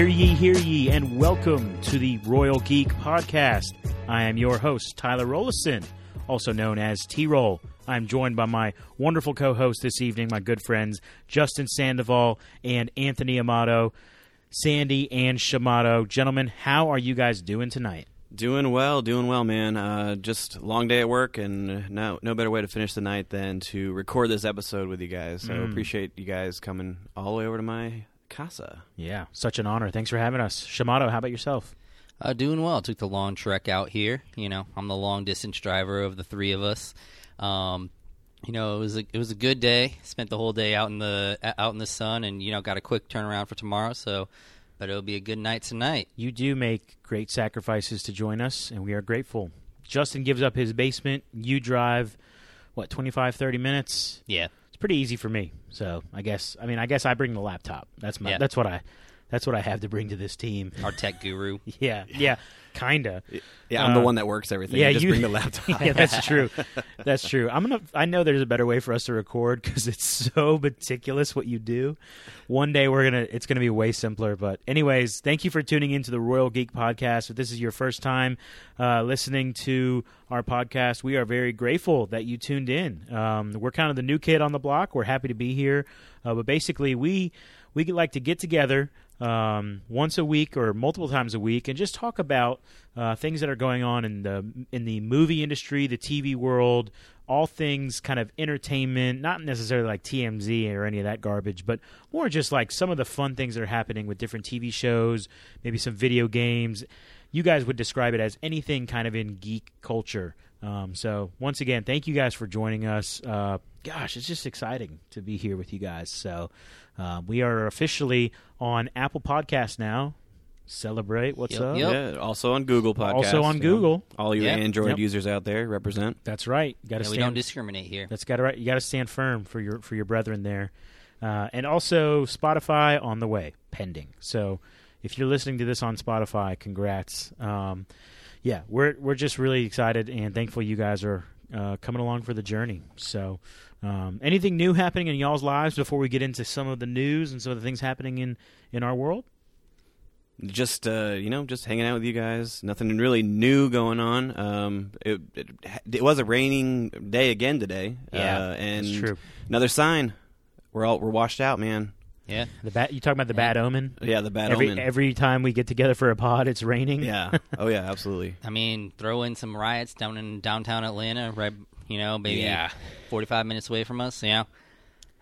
Hear ye, hear ye, and welcome to the Royal Geek Podcast. I am your host, Tyler Rollison, also known as T Roll. I'm joined by my wonderful co host this evening, my good friends Justin Sandoval and Anthony Amato. Sandy and Shamato. Gentlemen, how are you guys doing tonight? Doing well, doing well, man. Uh, just long day at work, and no no better way to finish the night than to record this episode with you guys. So Mm. appreciate you guys coming all the way over to my casa. Yeah, such an honor. Thanks for having us. Shamato, how about yourself? Uh, doing well. Took the long trek out here. You know, I'm the long distance driver of the three of us. Um, you know, it was a, it was a good day. Spent the whole day out in the out in the sun, and you know, got a quick turnaround for tomorrow. So, but it'll be a good night tonight. You do make great sacrifices to join us, and we are grateful. Justin gives up his basement. You drive, what, 25, 30 minutes? Yeah, It's pretty easy for me. So I guess, I mean, I guess I bring the laptop. That's my, Yeah. that's what I, that's what I have to bring to this team. our tech guru. Yeah, yeah, kinda. Yeah, I'm the Uh, one that works everything. yeah, I just you- bring the laptop. yeah, that's true. That's true. I'm gonna. I know there's a better way for us to record because it's so meticulous what you do. One day we're gonna. It's gonna be way simpler. But anyways, thank you for tuning into the Royal Geek Podcast. If this is your first time uh, listening to our podcast, we are very grateful that you tuned in. Um, we're kind of the new kid on the block. We're happy to be here. Uh, but basically, we we like to get together um, once a week or multiple times a week and just talk about uh, things that are going on in the in the movie industry, the TV world, all things kind of entertainment, not necessarily like TMZ or any of that garbage, but more just like some of the fun things that are happening with different TV shows, maybe some video games. You guys would describe it as anything kind of in geek culture. Um, so once again, thank you guys for joining us. Uh, gosh, it's just exciting to be here with you guys. So uh, we are officially on Apple Podcasts now. Celebrate. What's Yep, up? yep. Yeah, also on Google Podcast. Also on you know. Google. All you Yeah. Android Yep. users out there represent. That's right. Got to Yeah, we don't discriminate here. That's got to right. You got to stand firm for your for your brethren there, uh, and also Spotify on the way, pending. So if you're listening to this on Spotify, congrats. Um, yeah, we're we're just really excited and thankful you guys are uh, coming along for the journey. So. Um, anything new happening in y'all's lives before we get into some of the news and some of the things happening in, in our world? Just uh, you know, just hanging out with you guys. Nothing really new going on. Um, it, it, it was a raining day again today. Yeah, uh, and. Another sign. We're all we're washed out, man. Yeah, The bad, you talking about the bad omen? Yeah, the bad every omen. every time we get together for a pod, it's raining. yeah. Oh yeah, absolutely. I mean, throw in some riots down in downtown Atlanta, right? You know, maybe Yeah. 45 minutes away from us. You know,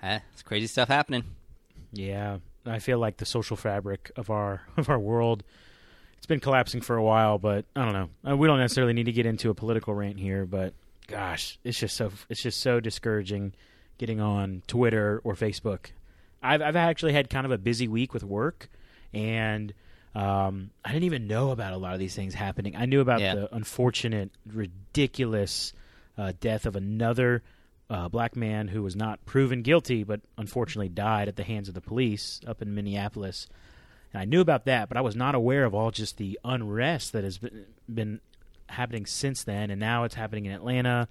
eh, it's crazy stuff happening. Yeah, I feel like the social fabric of our of our world it's been collapsing for a while, but I don't know. Uh, We don't necessarily need to get into a political rant here, but gosh, it's just so it's just so discouraging getting on Twitter or Facebook. I've I've actually had kind of a busy week with work, and um, I didn't even know about a lot of these things happening. I knew about Yeah. the unfortunate, ridiculous uh, death of another uh, black man who was not proven guilty, but unfortunately died at the hands of the police up in Minneapolis. And I knew about that, but I was not aware of all just the unrest that has been, been happening since then, and now it's happening in Atlanta.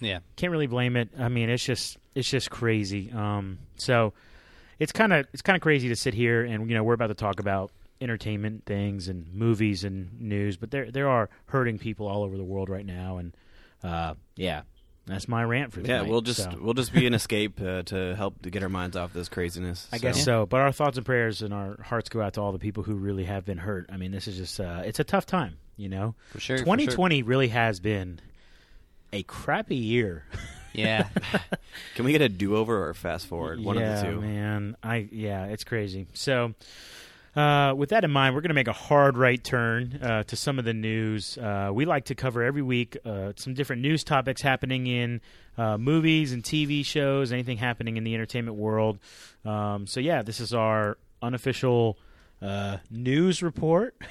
Yeah. Can't really blame it. I mean, it's just it's just crazy. Um, so it's kind of it's kind of crazy to sit here and you know we're about to talk about entertainment things and movies and news, but there there are hurting people all over the world right now, and uh, yeah, that's my rant for Yeah, tonight. we'll just So, we'll just be an escape uh, to help to get our minds off this craziness. I guess so. But our thoughts and prayers and our hearts go out to all the people who really have been hurt. I mean, this is just uh, it's a tough time, you know. For sure. for sure. 2020 really has been a crappy year. Yeah. Can we get a do over or fast forward? One yeah, of the two. man. I yeah, it's crazy. So, uh, with that in mind, we're going to make a hard right turn uh, to some of the news. Uh, we like to cover every week uh, some different news topics happening in uh, movies and TV shows, anything happening in the entertainment world. Um, so yeah, this is our unofficial uh, news report.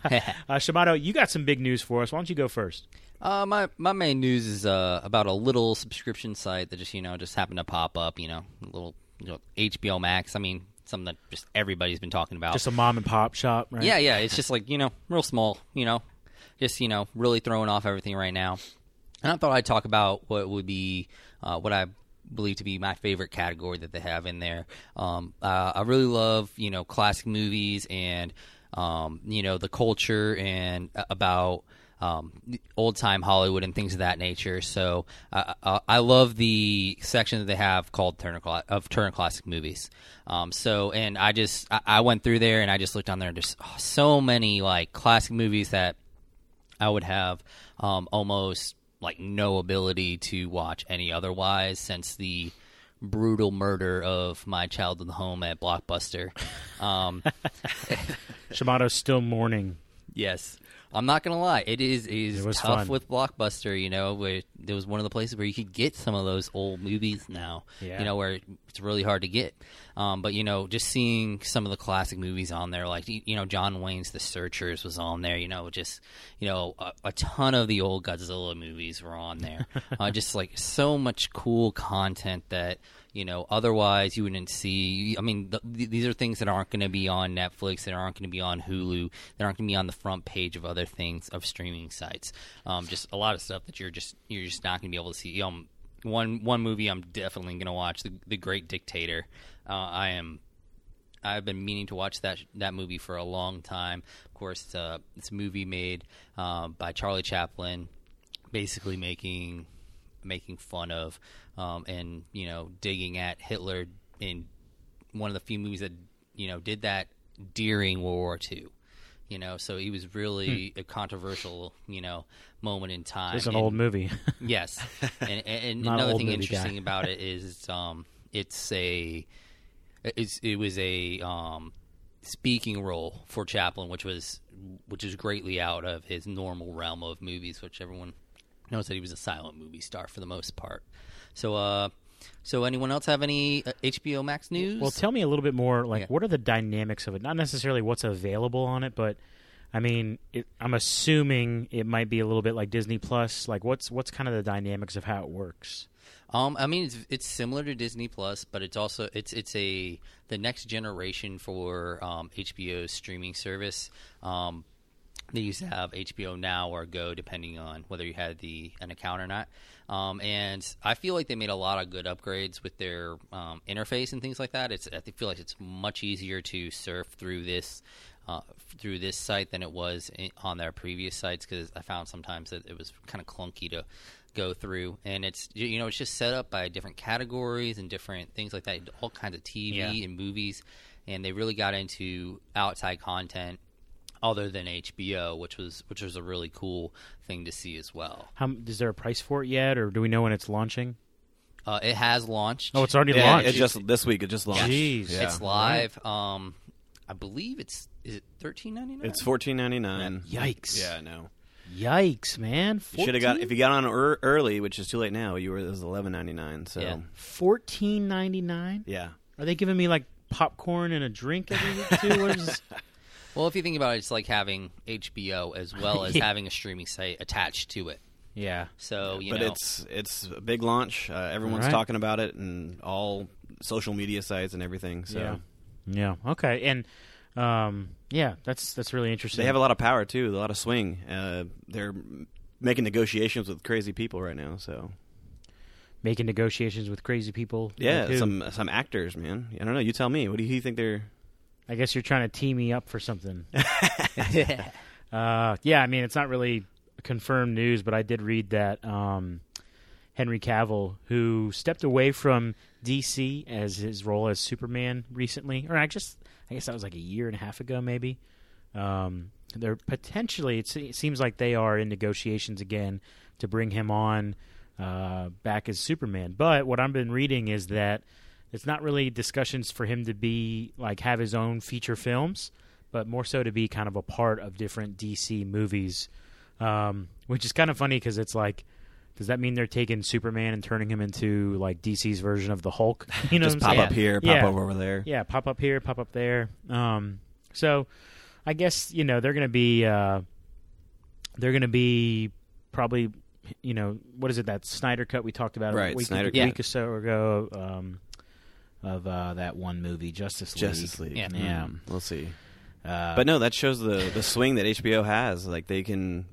uh, you got some big news for us. Why don't you go first? Uh, my my main news is uh, about a little subscription site that just you know just happened to pop up. You know, a little you know, HBO Max. I mean, something that just everybody's been talking about. Just a mom and pop shop, right? Yeah, yeah. It's just like you know, real small. You know, just you know, really throwing off everything right now. And I thought I'd talk about what would be uh, what I believe to be my favorite category that they have in there. Um, uh, I really love you know classic movies and um, you know the culture and uh, about um, old time Hollywood and things of that nature. So uh, uh, I love the section that they have called Turner Cla- of Turner Classic Movies. Um, so and I just I, I went through there and I just looked on there and there's oh, so many like classic movies that I would have um, almost like no ability to watch any otherwise since the brutal murder of my child in the home at Blockbuster. Um, Shamato's still mourning. Yes. I'm not gonna lie, it is it is It tough fun. with Blockbuster. You know, where there was one of the places where you could get some of those old movies now. Yeah. You know, where it's really hard to get. Um, but you know, just seeing some of the classic movies on there, like you you know, John Wayne's The Searchers was on there. You know, just you know, a, a ton of the old Godzilla movies were on there. uh, just like so much cool content that you know otherwise you wouldn't see i mean th- th- these are things that aren't going to be on netflix that aren't going to be on hulu that aren't going to be on the front page of other things of streaming sites. Um, just a lot of stuff that you're just you're just not going to be able to see. Um, one one movie i'm definitely going to watch the, the great dictator. Uh, i am I've been meaning to watch that that movie for a long time. Of course, it's a, it's a movie made um, by Charlie Chaplin, basically making making fun of um, and you know digging at Hitler in one of the few movies that you know did that during World War II. You know, so he was really a controversial, you know, moment in time. It's an And- old movie. Yes, and, and, and Not an another thing interesting guy. about it is um, it's a it's it was a um, speaking role for Chaplin, which was which is greatly out of his normal realm of movies, which everyone knows that he was a silent movie star for the most part. So, uh, so anyone else have any uh, HBO Max news? Well, tell me a little bit more. Like, Yeah. what are the dynamics of it? Not necessarily what's available on it, but I mean, it, I'm assuming it might be a little bit like Disney Plus. Like, what's what's kind of the dynamics of how it works? Um, I mean, it's, it's similar to Disney Plus, but it's also it's it's a the next generation for um, HBO's streaming service. Um, they used to have HBO Now or Go, depending on whether you had the an account or not. Um, and I feel like they made a lot of good upgrades with their um, interface and things like that. It's I feel like it's much easier to surf through this uh, through this site than it was in, on their previous sites because I found sometimes that it was kind of clunky to go through and it's you know it's just set up by different categories and different things like that all kinds of tv Yeah. and movies and they really got into outside content other than hbo which was which was a really cool thing to see as well How is there a price for it yet, or do we know when it's launching? uh, it has launched Oh, it's already Yeah, launched. It just this week. It just launched. Jeez. Yeah. it's live um i believe it's is it 13.99 It's fourteen ninety nine. Yikes! Yeah, I know. Yikes, man! You should have got if you got on ear early, which is too late now. You were it was eleven ninety nine. So Yeah. yeah. fourteen ninety nine. Are they giving me like popcorn and a drink every week too? What is- well if you think about it it's like having hbo as well as Yeah. having a streaming site attached to it yeah, so you but know it's it's a big launch. Uh, everyone's Alright. talking about it and all social media sites and everything. So yeah, yeah. Okay, and um, yeah, that's that's really interesting. they have a lot of power too, a lot of swing. Uh, they're making negotiations with crazy people right now. So making negotiations with crazy people. yeah, some some actors, man. I don't know. You tell me. What do you think they're? I guess you're trying to tee me up for something. uh, yeah, I mean, it's not really confirmed news, but I did read that um, Henry Cavill, who stepped away from DC as his role as Superman recently, or I just, I guess that was like a year and a half ago, maybe. Um, they're potentially, it, se- it seems like they are in negotiations again to bring him on uh, back as Superman. But what I've been reading is that it's not really discussions for him to be like have his own feature films, but more so to be kind of a part of different DC movies, um, which is kind of funny because it's like. Does that mean they're taking Superman and turning him into like DC's version of the Hulk? You know, just pop saying? up here, pop Yeah. over over there. Yeah, pop up here, pop up there. Um, so I guess you know they're going to be uh, they're going to be probably you know what is it that Snyder cut we talked about Right, a week, Snyder a week or so ago um, of uh, that one movie Justice League. Justice League. Yeah. Yeah. Mm, we'll see. Uh, But no, that shows the the swing that HBO has. Like they can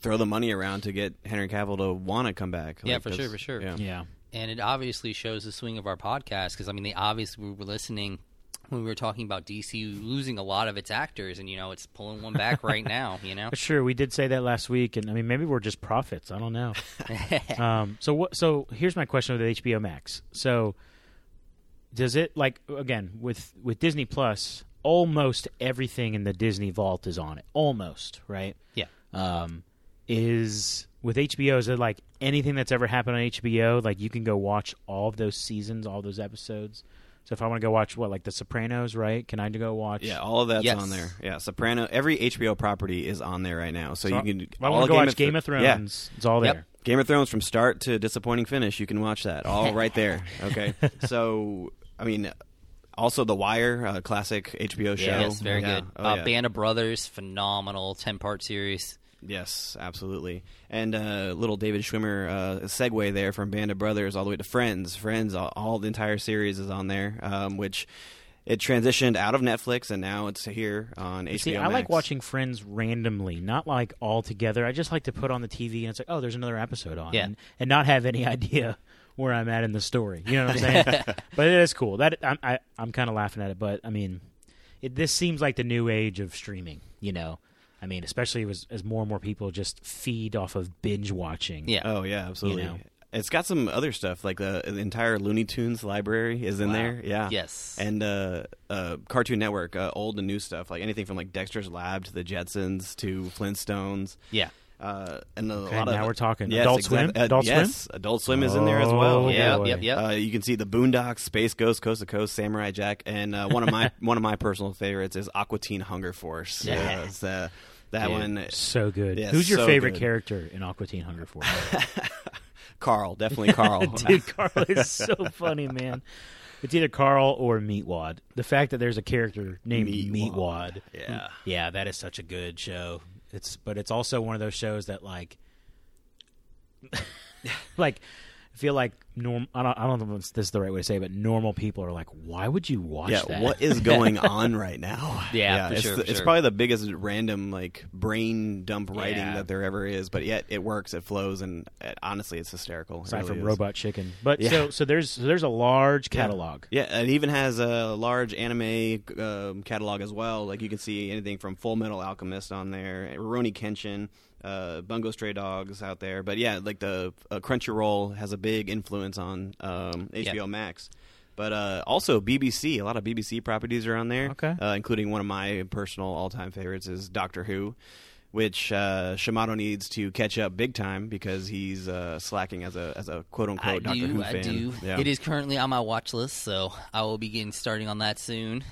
throw the money around to get Henry Cavill to want to come back. Yeah, Like, for sure, for sure. Yeah. yeah, and it obviously shows the swing of our podcast because I mean, they obviously we were listening when we were talking about DC losing a lot of its actors, and you know, it's pulling one back right now. You know, Sure, we did say that last week, and I mean, maybe we're just prophets. I don't know. um, so what? So here's my question with HBO Max. So does it like again with with Disney Plus? Almost everything in the Disney vault is on it. Almost right. yeah. Um, is with HBO? Is it like anything that's ever happened on HBO? Like you can go watch all of those seasons, all those episodes. So if I want to go watch what like The Sopranos, right? Can I go watch? Yeah, all of that's Yes. on there. Yeah, Soprano. Every HBO property is on there right now, so, So you can. I all want to go Game watch of Game of Thro- Thrones. It's all there. Yep. Game of Thrones from start to disappointing finish. You can watch that all right there. Okay, so I mean, also The Wire, uh, classic HBO show. Yes, very Yeah. good. Oh, uh, yeah. Band of Brothers, phenomenal ten part series. Yes, absolutely. And uh, little David Schwimmer uh, segue there from Band of Brothers all the way to Friends. Friends, all, all the entire series is on there, um, which it transitioned out of Netflix and now it's here on HBO. See, I like watching Friends randomly, not like all together. I just like to put on the TV and it's like, oh, there's another episode on, Yeah. and, and not have any idea where I'm at in the story. You know what I'm saying? but it is cool. That I'm I, I'm kind of laughing at it, but I mean, it, this seems like the new age of streaming. You know, I mean, especially as, as more and more people just feed off of binge watching. Yeah. Oh yeah, absolutely. know. It's got some other stuff like the, the entire Looney Tunes library is in Wow. there. Yeah. Yes. And uh, uh, Cartoon Network, uh, old and new stuff like anything from like Dexter's Lab to the Jetsons to Flintstones. Yeah. Uh, and a Okay, lot of now we're talking. Yes, Adult exactly. Swim? Uh, Adult Swim? yes, Adult Swim is in there as well. Oh, yeah. boy. Yep. Yep. Uh, you can see the Boondocks, Space Ghost, Coast to Coast, Samurai Jack, and uh, one of my one of my personal favorites is Aqua Teen Hunger Force. Yeah. It's, uh, that Dude, one, so good. Yeah, Who's your so favorite good. character in Aqua Teen Hunger Force? Carl, definitely Carl. Dude, Carl is so funny, man. It's either Carl or Meatwad. The fact that there's a character named Meatwad. Meatwad. Yeah. Yeah, that is such a good show. It's but it's also one of those shows that like like I feel like norm I don't I don't know if this is the right way to say it, but normal people are like, why would you watch yeah, that? what is going on right now? Yeah, for it's, sure, the- for it's sure. probably the biggest random like brain dump writing Yeah. that there ever is, but yet it works, it flows, and uh, honestly, it's hysterical. It aside really from is. Robot Chicken. But Yeah. so so there's so there's a large Yeah. catalog. Yeah, it even has a large anime um, catalog as well. Like you can see anything from Full Metal Alchemist on there, Rurouni Kenshin, uh, Bungo Stray Dogs out there. But yeah, like the uh, Crunchyroll has a big influence on um, HBO Yeah. Max. But uh, also BBC, a lot of BBC properties are on there. Okay. uh, including one of my personal all-time favorites is Doctor Who. Which uh, Shamato needs to catch up big time because he's uh, slacking as a as a quote I unquote Doctor do. Who I fan. do. Yeah. It is currently on my watch list, so I will be getting starting on that soon.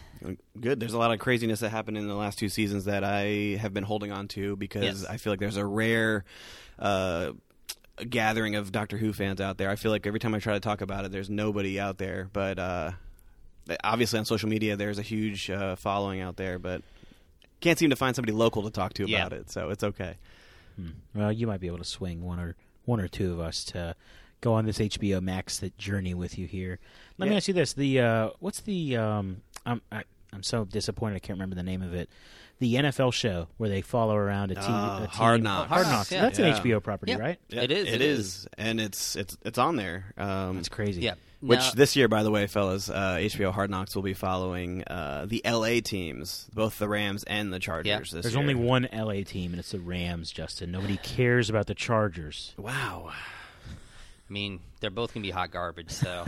Good. There's a lot of craziness that happened in the last two seasons that I have been holding on to because Yes. I feel like there's a rare uh, gathering of Doctor Who fans out there. I feel like every time I try to talk about it, there's nobody out there. But uh, obviously on social media, there's a huge uh, following out there, but can't seem to find somebody local to talk to Yeah. about it. So it's okay. Well, you might be able to swing one or one or two of us to go on this HBO Max that journey with you here. Let me ask you this: the uh, what's the um, I'm I, I'm so disappointed I can't remember the name of it. The NFL show where they follow around a team. Oh, a team Hard Knocks. Hard Hard Knocks. Knocks, yeah. That's Yeah. an HBO property, Yeah. right? It is, It it is, and it's it's it's on there. Um, That's crazy. Yeah. Which Now- this year, by the way, fellas, uh, HBO Hard Knocks will be following uh, the LA teams, both the Rams and the Chargers. Yeah. This There's year. only one LA team, and it's the Rams. Justin, nobody cares about the Chargers. Wow. I mean, they're both gonna be hot garbage. So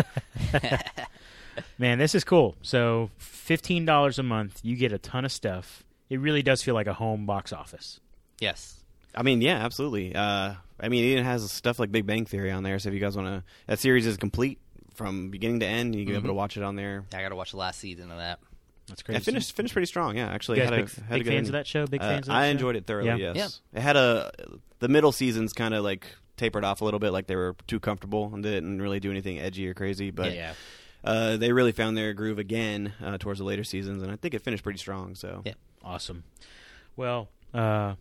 Man, this is cool. So, fifteen dollars a month, you get a ton of stuff. It really does feel like a home box office. yes, I mean, yeah, absolutely. Uh, I mean, it even has stuff like Big Bang Theory on there. So if you guys want to, that series is complete from beginning to end. You can be able to watch it on there. Yeah, I gotta watch the last season of that. That's crazy. It finished finished pretty strong. Yeah, actually, You guys had big, a, had big a good fans of ending. that show? Big Uh, fans of that I show? enjoyed it thoroughly. Yeah. Yes, it had a the middle seasons kind of like tapered off a little bit, like they were too comfortable and didn't really do anything edgy or crazy. But yeah. uh, they really found their groove again uh, towards the later seasons, and I think it finished pretty strong. So Yeah. Awesome. Well, uh,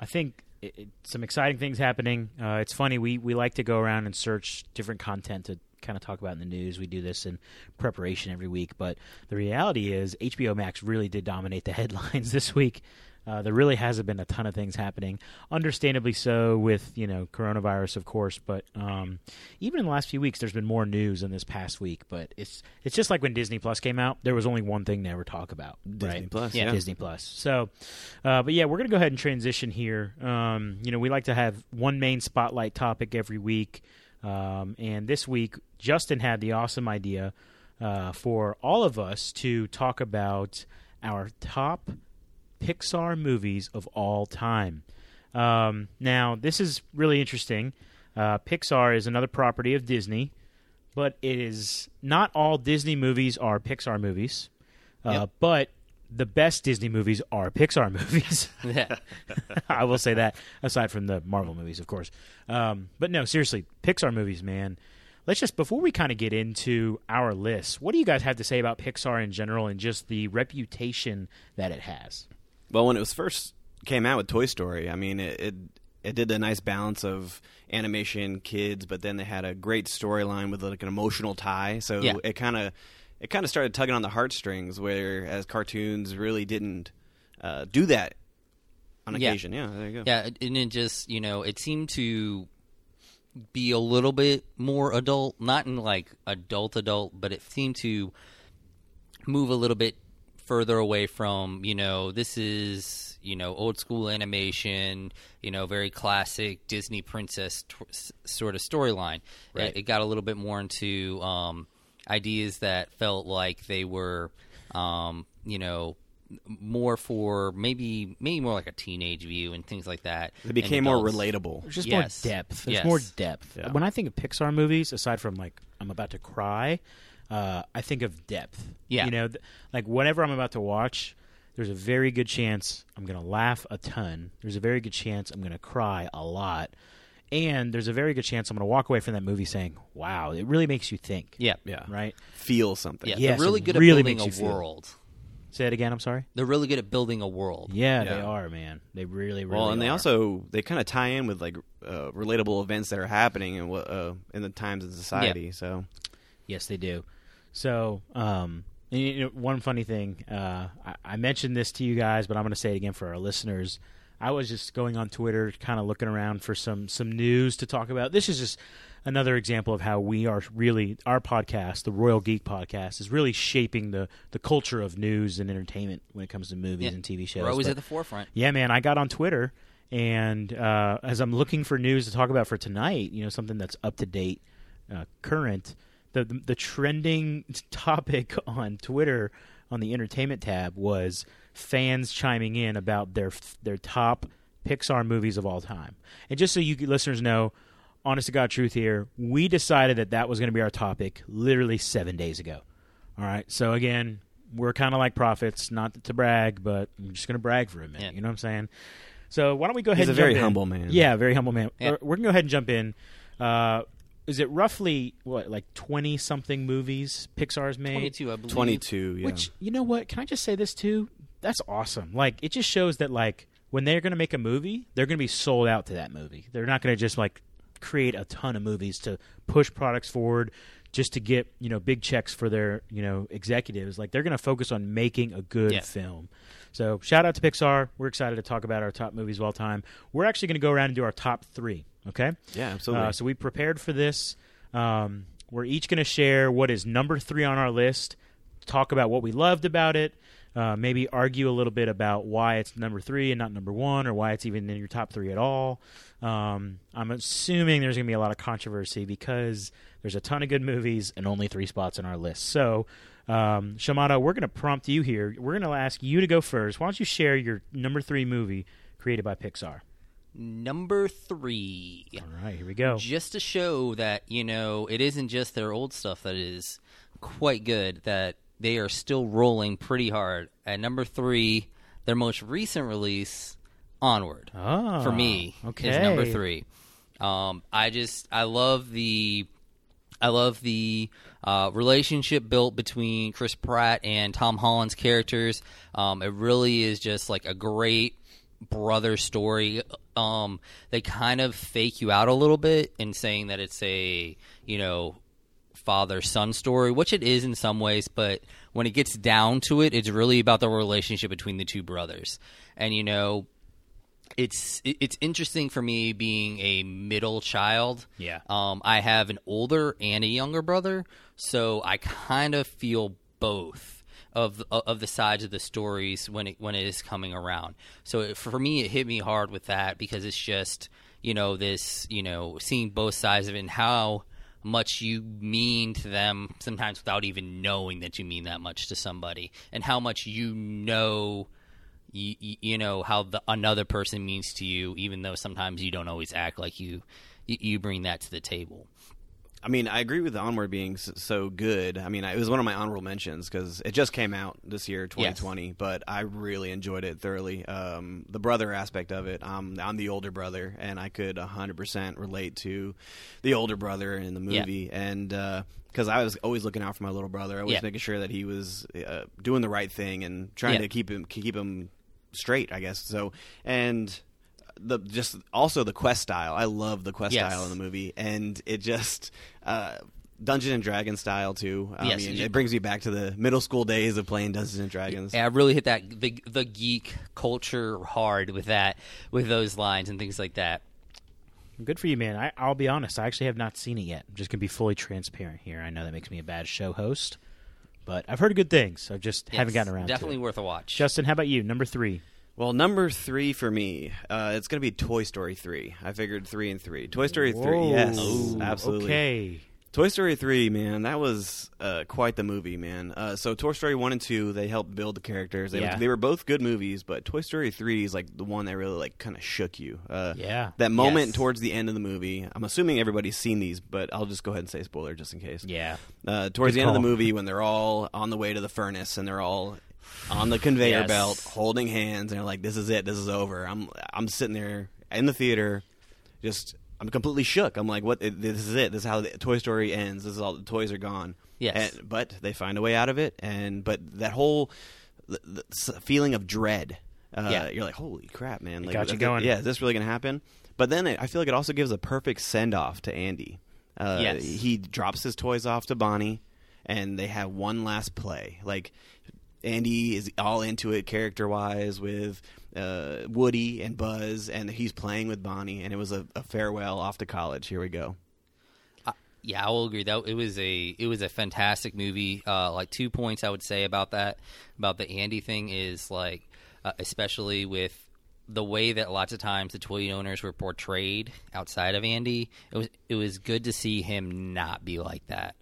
I think it, it, some exciting things happening. Uh, it's funny we we like to go around and search different content to kind of talk about in the news. We do this in preparation every week, but the reality is HBO Max really did dominate the headlines this week. Uh, there really hasn't been a ton of things happening, understandably so with you know coronavirus, of course. But um, even in the last few weeks, there's been more news in this past week. But it's it's just like when Disney Plus came out, there was only one thing to ever talk about, Disney right? Plus, Yeah. yeah. Disney Plus. So, uh, but yeah, we're gonna go ahead and transition here. Um, you know, we like to have one main spotlight topic every week, um, and this week Justin had the awesome idea uh, for all of us to talk about our top Pixar movies of all time. Um, now, this is really interesting. Uh, Pixar is another property of Disney, but it is not all Disney movies are Pixar movies. Uh, Yep. But the best Disney movies are Pixar movies. Yeah. I will say that, aside from the Marvel movies, of course. Um, but no, seriously, Pixar movies, man. Let's just before we kind of get into our list, what do you guys have to say about Pixar in general and just the reputation that it has? Well, when it was first came out with Toy Story, I mean, it it, it did a nice balance of animation, kids, but then they had a great storyline with like an emotional tie. So Yeah. it kind of it kind of started tugging on the heartstrings, whereas cartoons really didn't uh, do that on occasion. Yeah, there you go. Yeah, and it just you know it seemed to be a little bit more adult, not in like adult adult, but it seemed to move a little bit further away from you know this is you know old school animation, you know very classic Disney princess t- sort of storyline. Right. It, it got a little bit more into um, ideas that felt like they were, um, you know. More for maybe maybe more like a teenage view and things like that. They became more relatable. There's just Yes. more depth. There's Yes. more depth. Yeah. When I think of Pixar movies, aside from like I'm about to cry, uh, I think of depth. Yeah. you know, th- like whatever I'm about to watch, there's a very good chance I'm going to laugh a ton. There's a very good chance I'm going to cry a lot, and there's a very good chance I'm going to walk away from that movie saying, "Wow, it really makes you think." Yeah, Yeah, Right. feel something. yeah. Yes, they're really it good really at building makes you a feel. world. Say it again. I'm sorry. They're really good at building a world. Yeah, they are, man. They really, really. Well, and they also they kind of tie in with like uh, relatable events that are happening in what uh, in the times in society. So Yes, they do. So, um, and, you know, one funny thing, uh, I, I mentioned this to you guys, but I'm going to say it again for our listeners. I was just going on Twitter, kind of looking around for some some news to talk about. This is just another example of how we are really our podcast, the Royal Geek Podcast, is really shaping the the culture of news and entertainment when it comes to movies Yeah. and TV shows. We're always But- at the forefront. yeah, man, I got on Twitter, and uh, as I'm looking for news to talk about for tonight, you know, something that's up to date, uh, current, the, the the trending topic on Twitter on the entertainment tab was fans chiming in about their their top Pixar movies of all time. And just so you listeners know, honest to God truth here, we decided that that was going to be our topic literally seven days ago. All right. So again, we're kind of like prophets, not to brag, but I'm just going to brag for a minute. Yeah. You know what I'm saying? So why don't we go ahead? He's and a very in. humble man. Yeah, very humble man. Yeah. We're going to go ahead and jump in. Uh, is it roughly what, like twenty something movies Pixar's made? Twenty-two, I believe. twenty two. Yeah. Which you know what? Can I just say this too? That's awesome. Like it just shows that like when they're going to make a movie, they're going to be sold out to that movie. They're not going to just like create a ton of movies to push products forward just to get you know big checks for their you know executives. Like they're going to focus on making a good Yeah. film. So shout out to Pixar. We're excited to talk about our top movies of all time. We're actually going to go around and do our top three. Okay. yeah, absolutely. Uh, so we prepared for this. Um, we're each going to share what is number three on our list, talk about what we loved about it, uh, maybe argue a little bit about why it's number three and not number one, or why it's even in your top three at all. Um, I'm assuming there's going to be a lot of controversy because there's a ton of good movies and only three spots on our list. So, um, Shamato, we're going to prompt you here. We're going to ask you to go first. Why don't you share your number three movie created by Pixar? Number three. All right, here we go. Just to show that, you know, it isn't just their old stuff that is quite good, that they are still rolling pretty hard. At number three, their most recent release, Onward. Ah, for me okay. is number three. Um, I just I love the I love the uh, relationship built between Chris Pratt and Tom Holland's characters. Um, it really is just like a great brother story. Um, they kind of fake you out a little bit in saying that it's a you know father son story, which it is in some ways, but when it gets down to it, it's really about the relationship between the two brothers. And you know, it's it's interesting for me being a middle child. Yeah. Um, I have an older and a younger brother, so I kind of feel both of of the sides of the stories when it when it is coming around. So it, for me, it hit me hard with that because it's just you know this you know seeing both sides of it and how much you mean to them sometimes without even knowing that you mean that much to somebody and how much you know you, you, know how the another person means to you even though sometimes you don't always act like you, you bring that to the table I mean, I agree with the Onward being so good. I mean, it was one of my honorable mentions because it just came out this year, 2020. But I really enjoyed it thoroughly. Um, the brother aspect of it, um, I'm the older brother, and I could 100% relate to the older brother in the Yeah. movie, and because I was always looking out for my little brother, always Yeah. making sure that he was uh, doing the right thing and trying Yeah. to keep him keep him straight, I guess. So and the just also the quest style. I love the quest Yes. style in the movie, and it just uh, Dungeon and Dragon style too. I Yes, mean, you- it brings me back to the middle school days of playing Dungeons and Dragons. And I really hit that the the geek culture hard with that with those lines and things like that. Good for you, man. I, I'll be honest. I actually have not seen it yet. I'm just gonna be fully transparent here. I know that makes me a bad show host, but I've heard good things. I just haven't gotten around. Definitely to it. worth a watch. Justin, how about you? Number three. Well, number three for me, uh, it's going to be Toy Story three. I figured three and three. Toy Story three, yes, Ooh, absolutely. Okay. Toy Story 3, man, that was uh, quite the movie, man. Uh, so Toy Story 1 and 2, they helped build the characters. They, Yeah. they were both good movies, but Toy Story 3 is like the one that really like kind of shook you. Uh, Yeah. That moment Yes. towards the end of the movie, I'm assuming everybody's seen these, but I'll just go ahead and say spoiler just in case. Yeah. Uh, towards Good the end of the movie when they're all on the way to the furnace and they're all on the conveyor Yes. belt holding hands and they're like this is it this is over i'm i'm sitting there in the theater just i'm completely shook i'm like what this is it this is how the toy story ends this is all the toys are gone Yes. And- but they find a way out of it and but that whole the, the feeling of dread uh, Yeah. you're like holy crap man like got you going. yeah is this really gonna happen but then it, i feel like it also gives a perfect send off to andy uh, Yes. he drops his toys off to bonnie and they have one last play. Like Andy is all into it character wise with uh, Woody and Buzz, and he's playing with Bonnie, and it was a, a farewell off to college. Here we go. Yeah, I will agree. That it was a it was a fantastic movie. Uh, like two points I would say about that about the Andy thing is like, uh, especially with the way that lots of times the toy owners were portrayed outside of Andy. It was it was good to see him not be like that.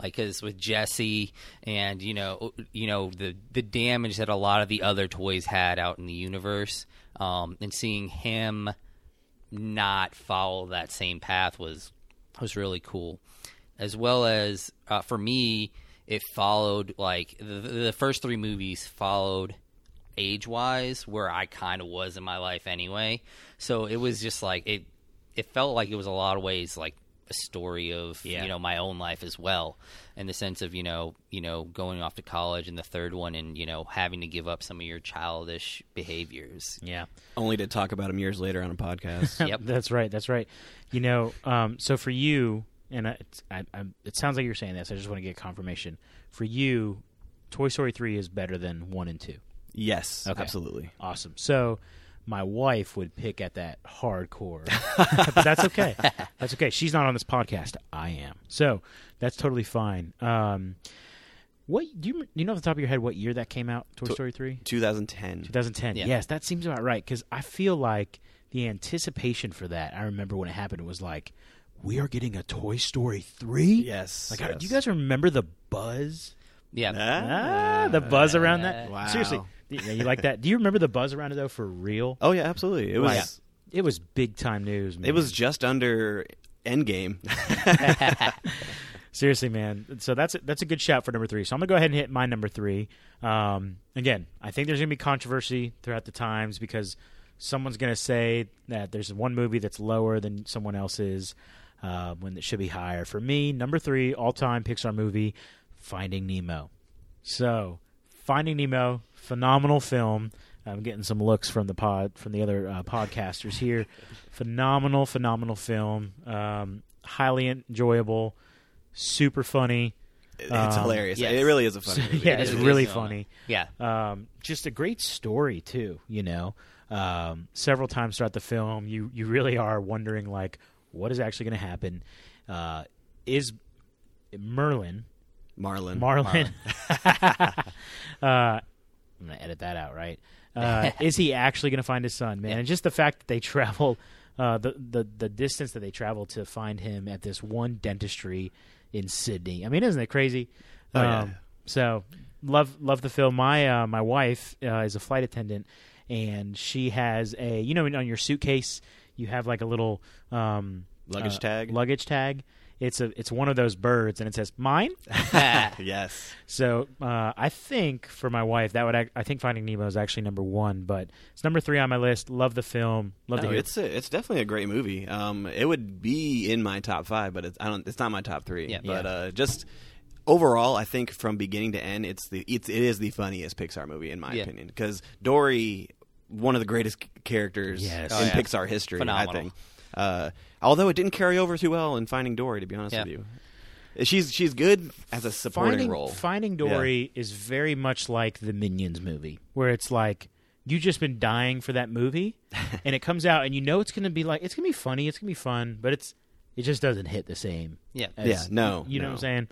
Like, because with Jesse and you know you know the the damage that a lot of the other toys had out in the universe, um, and seeing him not follow that same path was was really cool. As well as uh, for me it followed like the, the first three movies followed age wise where i kind of was in my life anyway. So it was just like it it felt like it was a lot of ways like a story of Yeah. you know my own life as well in the sense of you know you know going off to college and the third one and you know having to give up some of your childish behaviors Yeah. Only to talk about him years later on a podcast. Yep. that's right. That's right. You know, um, so for you, and I, I, I, it sounds like you're saying this. I just want to get confirmation. For you, Toy Story three is better than one and two. yes, Okay. absolutely. Awesome. So my wife would pick at that hardcore, but that's okay. That's okay. She's not on this podcast. I am. So that's totally fine. Um, what do you do you know off the top of your head what year that came out? Toy To- Story three. 2010. 2010. Yeah. Yes, that seems about right because I feel like the anticipation for that. I remember when it happened. It was like, we are getting a Toy Story three. Yes. Like, yes. do you guys remember the buzz? yeah Ah, the buzz around that. Wow. Seriously, yeah, you like that? Do you remember the buzz around it though? For real? Oh yeah, absolutely. It was. Like, it was big time news. Man. It was just under Endgame. seriously, man. So that's a, that's a good shout for number three. So I'm gonna go ahead and hit my number three. Um, again, I think there's gonna be controversy throughout the times because someone's gonna say that there's one movie that's lower than someone else's uh, when it should be higher. For me, number three all time Pixar movie, Finding Nemo. So Finding Nemo, phenomenal film. I'm getting some looks from the pod from the other uh, podcasters here. phenomenal, phenomenal film. Um, highly enjoyable. super funny. It's Um, hilarious. yes. It really is a funny movie. yeah, it's is a good really film. funny. Yeah. Um, just a great story too. You know, um, several times throughout the film, you you really are wondering like, what is actually going to happen? Uh, is Merlin Marlon. Marlin? uh, I'm gonna edit that out, right? Uh, is he actually going to find his son, man? And just the fact that they travel, uh, the the the distance that they travel to find him at this one dentistry in Sydney. I mean, isn't it crazy? Oh, yeah. Um, so love love the film. My uh, my wife uh, is a flight attendant, and she has a you know on your suitcase you have like a little um, Luggage uh, tag? Luggage tag. It's a it's one of those birds, and it says mine. yes. So uh, I think for my wife, that would ac- I think Finding Nemo is actually number one, but it's number three on my list. Love the film. Love No, to hear. it's a, it's definitely a great movie. Um, it would be in my top five, but it's I don't. It's not my top three. Yeah. But Yeah. uh, just overall, I think from beginning to end, it's the it's, it is the funniest Pixar movie in my Yeah. opinion. Because Dory, one of the greatest characters Yes. in Oh, yeah. Pixar history, Phenomenal. I think. Uh, although it didn't carry over too well in Finding Dory, to be honest Yeah. with you. She's she's good as a supporting Finding, role. Finding Dory is very much like the Minions movie, where it's like you've just been dying for that movie, and it comes out, and you know it's going to be like it's going to be funny, it's going to be fun, but it's it just doesn't hit the same. Yeah. as- Yeah, no, you know no. what I'm saying?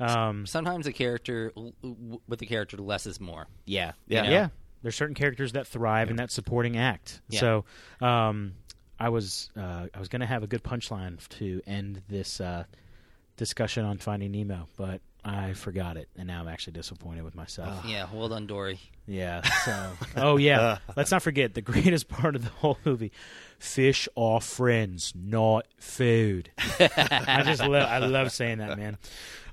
Um, Sometimes a character with the character less is more. Yeah, Yeah. yeah. Yeah. There's certain characters that thrive in that supporting act. Yeah. So, um, I was uh, I was going to have a good punchline to end this uh, discussion on Finding Nemo, but I forgot it, and now I'm actually disappointed with myself. Yeah. Well done, Dory. Yeah. So, oh yeah. Let's not forget the greatest part of the whole movie: fish are friends, not food. I just love I love saying that, man.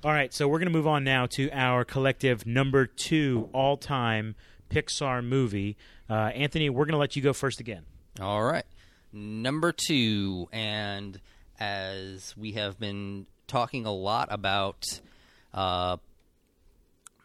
All right, so we're gonna move on now to our collective number two all time Pixar movie. Uh, Anthony, we're gonna let you go first again. All right. Number two, and as we have been talking a lot about uh,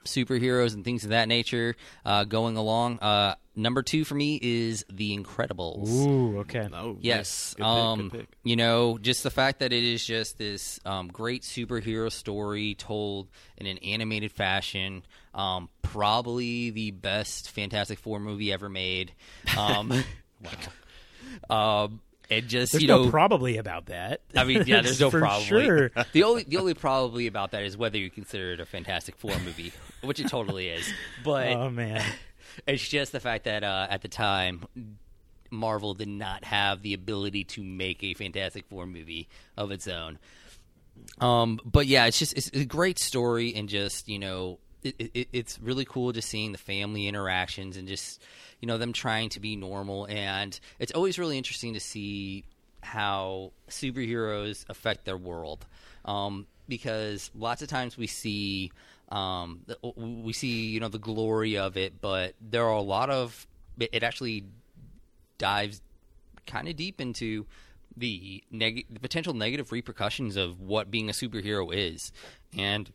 superheroes and things of that nature uh, going along, uh, number two for me is The Incredibles. Ooh, okay. Oh Yes. good pick, um, good pick. You know, just the fact that it is just this um, great superhero story told in an animated fashion. Um, probably the best Fantastic Four movie ever made. Um, wow. Um, and just There's you know, no probably about that. I mean, yeah, there's no probably. Sure. The only the only probably about that is whether you consider it a Fantastic Four movie, which it totally is. But Oh man. it's just the fact that uh, at the time, Marvel did not have the ability to make a Fantastic Four movie of its own. Um, but yeah, it's just it's a great story, and just you know, it, it, it's really cool just seeing the family interactions and just you know them trying to be normal, and it's always really interesting to see how superheroes affect their world. Um, because lots of times we see um, we see you know the glory of it, but there are a lot of it actually dives kind of deep into the, neg- the potential negative repercussions of what being a superhero is, and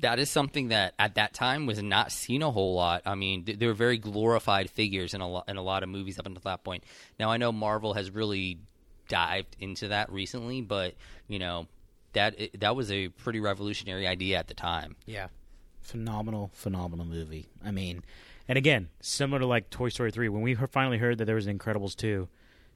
that is something that at that time was not seen a whole lot. I mean, th- they were very glorified figures in a lot in a lot of movies up until that point. Now I know Marvel has really dived into that recently, but you know that that was a pretty revolutionary idea at the time. Yeah. Phenomenal, phenomenal movie. I mean, and again, similar to like Toy Story 3, when we finally heard that there was an Incredibles 2,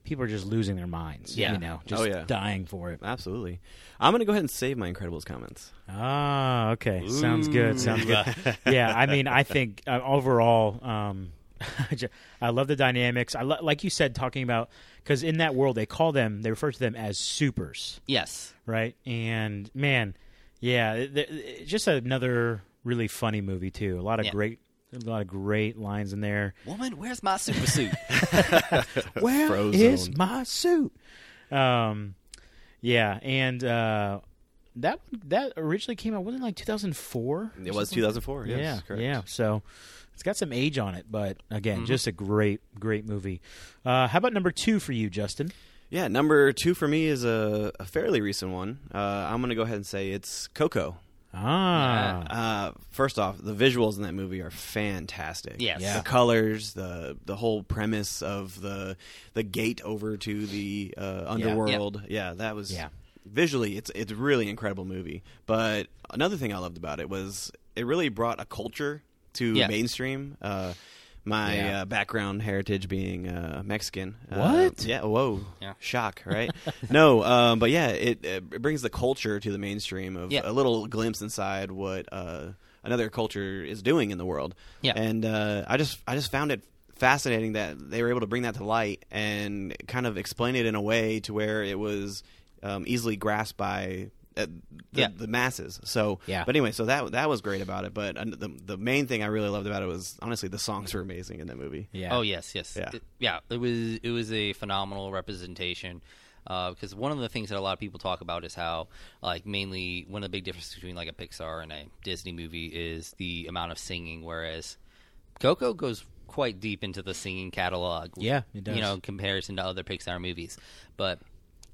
people are just losing their minds. Yeah. You know, just Oh, yeah. dying for it. Absolutely. I'm going to go ahead and save my Incredibles comments. Ah, okay. Sounds good. Sounds good. yeah, I mean, I think uh, overall, um, I love the dynamics. I lo- like you said, talking about because in that world they call them, they refer to them as supers, Yes. right? And man, yeah, it- it- just another really funny movie too. A lot of Yeah. great, a lot of great lines in there. Woman, where's my super suit? Where Frozone. is my suit? Um, yeah, and uh, that that originally came out wasn't it like 2004. It was 2004. Yes, yeah, correct. yeah. So it's got some age on it, but Mm-hmm. again, just a great, great movie. Uh, how about number two for you, Justin? Yeah, number two for me is a, a fairly recent one. Uh, I'm going to go ahead and say it's Coco. Ah, Uh, first off, the visuals in that movie are fantastic. Yes. Yeah. the colors, the the whole premise of the the gate over to the uh, underworld. Yeah, that was Yeah. visually, it's it's a really incredible movie. But another thing I loved about it was it really brought a culture to Yeah. mainstream. Uh, my Yeah. uh, background heritage being uh, Mexican. Uh, What? yeah. Whoa. Yeah. Shock. Right. no. Um, but yeah, it, it brings the culture to the mainstream of Yeah. a little glimpse inside what uh, another culture is doing in the world. Yeah. And uh, I just I just found it fascinating that they were able to bring that to light and kind of explain it in a way to where it was um, easily grasped by uh, the, Yeah. the masses. So, Yeah. But anyway, so that that was great about it. But uh, the the main thing I really loved about it was honestly the songs were amazing in that movie. Yeah. Oh yes, yes, Yeah. It, yeah. It was it was a phenomenal representation. Uh, because one of the things that a lot of people talk about is how, like, mainly one of the big differences between like a Pixar and a Disney movie is the amount of singing, whereas Coco goes quite deep into the singing catalog. Yeah, it does. You know, in comparison to other Pixar movies, but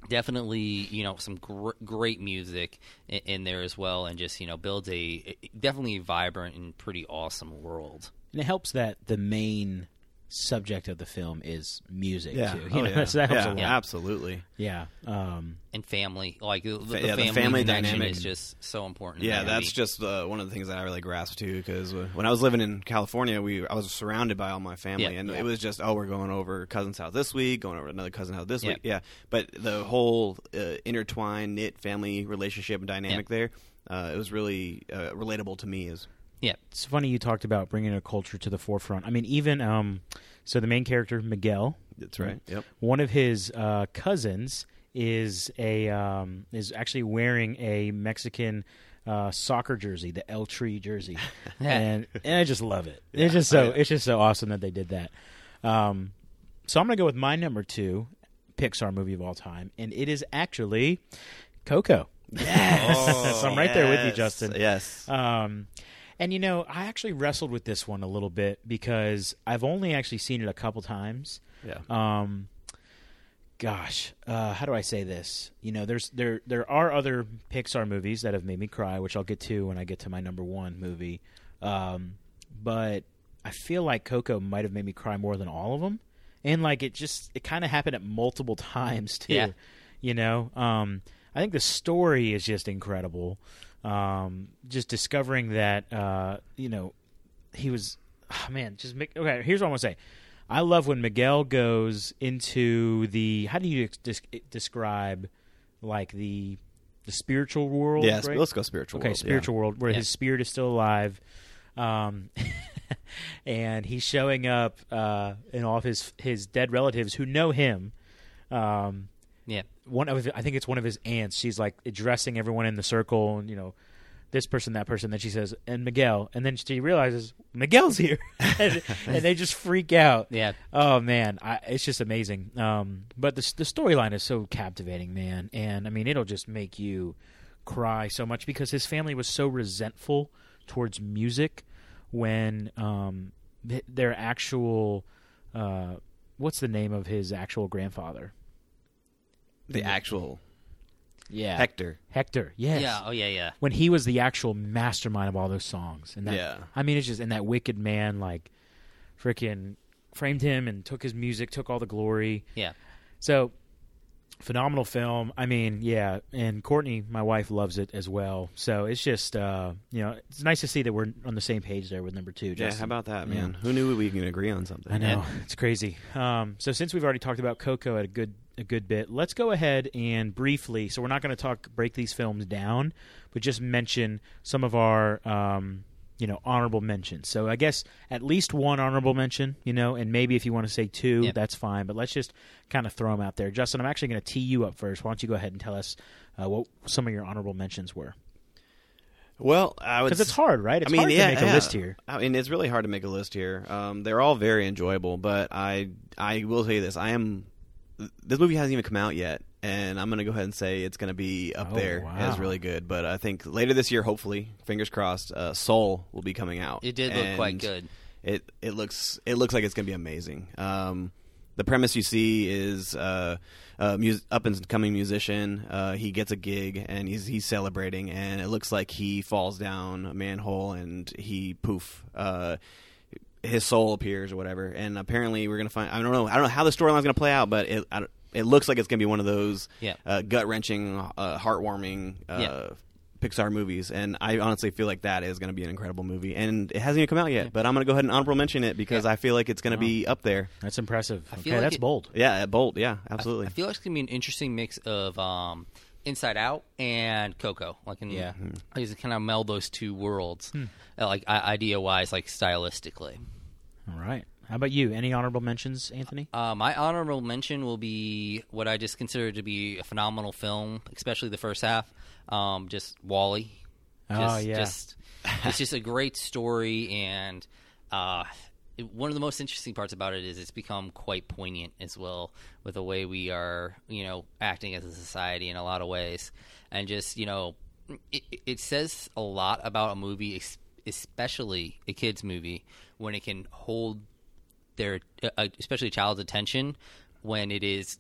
definitely, you know, some gr- great music in, in there as well, and just you know, builds a definitely vibrant and pretty awesome world. And it helps that the main subject of the film is music Yeah. too. You Oh, know, yeah. so that helps yeah, a lot. absolutely. Yeah. Um, and family. Like the, the, yeah, the family, family dynamic. is just so important. Yeah, that's just uh, one of the things that I really grasped too. Because when I was living in California, we I was surrounded by all my family, Yeah. and Yeah. it was just oh, we're going over cousin's house this week, going over another cousin's house this Yeah. week. Yeah, but the whole uh, intertwined knit family relationship and dynamic there, uh, it was really uh, relatable to me. As yeah, it's funny you talked about bringing a culture to the forefront. I mean, even um, so, the main character Miguel, that's right. Yep. one of his uh, cousins is a um, is actually wearing a Mexican uh, soccer jersey, the El Tri jersey, and and I just love it. It's just so Oh, it's just so awesome that they did that. Um, so I'm gonna go with my number two Pixar movie of all time, and it is actually Coco. Yes. So I'm right there with you, Justin. Yes. Um, and you know, I actually wrestled with this one a little bit because I've only actually seen it a couple times. yeah. Um, gosh, uh, how do I say this? You know, there's there there are other Pixar movies that have made me cry, which I'll get to when I get to my number one movie. Um, but I feel like Coco might have made me cry more than all of them, and like it just it kind of happened at multiple times too. Yeah. You know, um, I think the story is just incredible. Um, just discovering that uh, you know he was oh, man just make, okay here's what i want to say i love when miguel goes into the how do you des- describe like the the spiritual world Yes. right? Let's go spiritual. okay world, yeah. spiritual world where Yeah. his spirit is still alive um and he's showing up uh and all of his his dead relatives who know him um yeah, one of I think it's one of his aunts. She's like addressing everyone in the circle, and you know, this person, that person. Then she says, "And Miguel," and then she realizes Miguel's here, and, and they just freak out. yeah. Oh man, I, it's just amazing. Um, but the the storyline is so captivating, man, and I mean, it'll just make you cry so much because his family was so resentful towards music when um th- their actual uh what's the name of his actual grandfather? The actual Yeah, Hector. Hector. Yes. Yeah, oh yeah, yeah. When he was the actual mastermind of all those songs, and that, Yeah. I mean, it's just and that wicked man like, freaking framed him and took his music, took all the glory. Yeah. So, phenomenal film. I mean, yeah, and Courtney, my wife, loves it as well. So it's just, uh, you know, it's nice to see that we're on the same page there with number two. Yeah. Justin. How about that, Yeah. man? Who knew we can agree on something? I know it's crazy. Um, so since we've already talked about Coco at a good a good bit, let's go ahead and briefly. So we're not going to talk break these films down, but just mention some of our um, you know honorable mentions. So I guess at least one honorable mention, you know, and maybe if you want to say two, Yeah. that's fine. But let's just kind of throw them out there. Justin, I'm actually going to tee you up first. Why don't you go ahead and tell us uh, what some of your honorable mentions were? Well, I would Because it's hard, right? It's I mean, hard yeah, to make a list here. I mean, it's really hard to make a list here. Um, they're all very enjoyable, but I I will say this: I am this movie hasn't even come out yet, and I'm going to go ahead and say it's going to be up Oh, there wow. as really good. But I think later this year, hopefully, fingers crossed, uh, Soul will be coming out. It did look quite good. It it looks it looks like it's going to be amazing. Um, the premise you see is uh, a mus- up and coming musician. Uh, he gets a gig and he's he's celebrating, and it looks like he falls down a manhole and he poof. Uh, his soul appears or whatever, and apparently we're gonna find. I don't know. I don't know how the storyline's gonna play out, but it, I, it looks like it's going to be one of those Yeah. uh, gut wrenching, uh, heartwarming uh, Yeah. Pixar movies, and I honestly feel like that is going to be an incredible movie. And it hasn't even come out yet, but I'm going to go ahead and honorable mention it because Yeah. I feel like it's going to be up there. That's impressive. I okay, like that's it- bold. Yeah, bold. Yeah, absolutely. I feel like it's gonna be an interesting mix of um, Inside Out and Coco. Like, in, Yeah. I used to kind of meld those two worlds, uh, like idea wise, like stylistically. All right. How about you? Any honorable mentions, Anthony? Uh, my honorable mention will be what I just consider to be a phenomenal film, especially the first half. Um, just WALL-E. Oh, Just, yeah. Just, it's just a great story, and uh, it- one of the most interesting parts about it is it's become quite poignant as well with the way we are, you know, acting as a society in a lot of ways, and just you know, it, it says a lot about a movie, ex- especially a kids movie, when it can hold their, uh, especially a child's attention when it is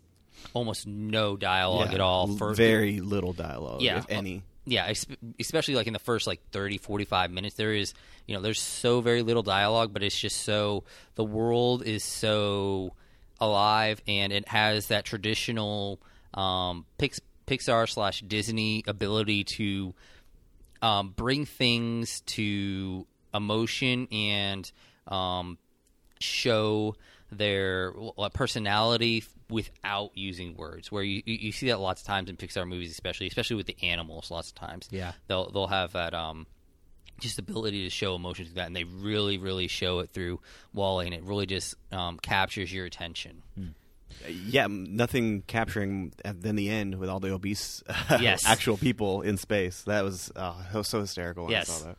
almost no dialogue Yeah, at all for very little dialogue, Yeah. if any. yeah especially like in the first like 30 45 minutes there is you know there's so very little dialogue but it's just so the world is so alive and it has that traditional um, pixar slash disney ability to um, bring things to emotion and um, show their personality without using words. Where you, you see that lots of times in Pixar movies, especially especially with the animals. Lots of times, Yeah. they'll they'll have that um just ability to show emotions through that, and they really really show it through WALL-E, and it really just um, captures your attention. Yeah, nothing capturing at- than the end with all the obese Yes. actual people in space. That was, uh, that was so hysterical when Yes. I saw that.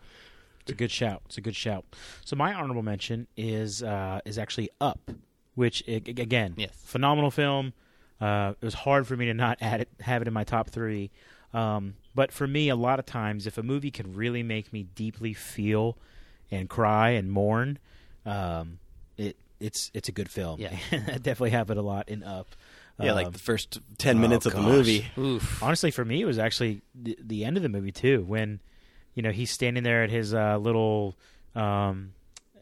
It's a good shout. It's a good shout. So my honorable mention is uh, is actually Up, which i- i- again, Yes. phenomenal film. Uh, it was hard for me to not add it, have it in my top three. Um, but for me, a lot of times, if a movie can really make me deeply feel and cry and mourn, um, it it's it's a good film. Yeah. I definitely have it a lot in Up. Yeah, like Um, the first 10 oh, minutes of the gosh. movie. Oof. honestly for me it was actually the, the end of the movie too when you know he's standing there at his uh, little um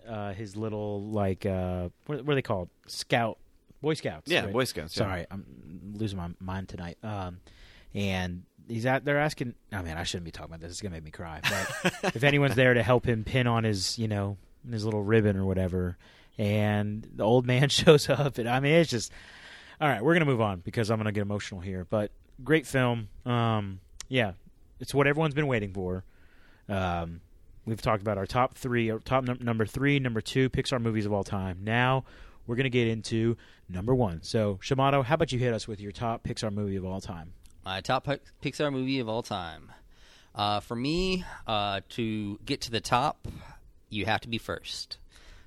uh his little like uh what, what are they called scout boy scouts Yeah, right? Boy Scouts. yeah. sorry i'm losing my mind tonight um and he's out there asking oh man i shouldn't be talking about this it's gonna make me cry but if anyone's there to help him pin on his you know his little ribbon or whatever and the old man shows up and i mean it's just all right we're gonna move on because i'm gonna get emotional here but great film. Um yeah it's what everyone's been waiting for. Um we've talked about our top three our top num- number three number two pixar movies of all time. Now we're gonna get into number one. So shamato how about you hit us with your top pixar movie of all time? My top Pi- Pixar movie of all time. Uh, for me, uh, to get to the top, you have to be first.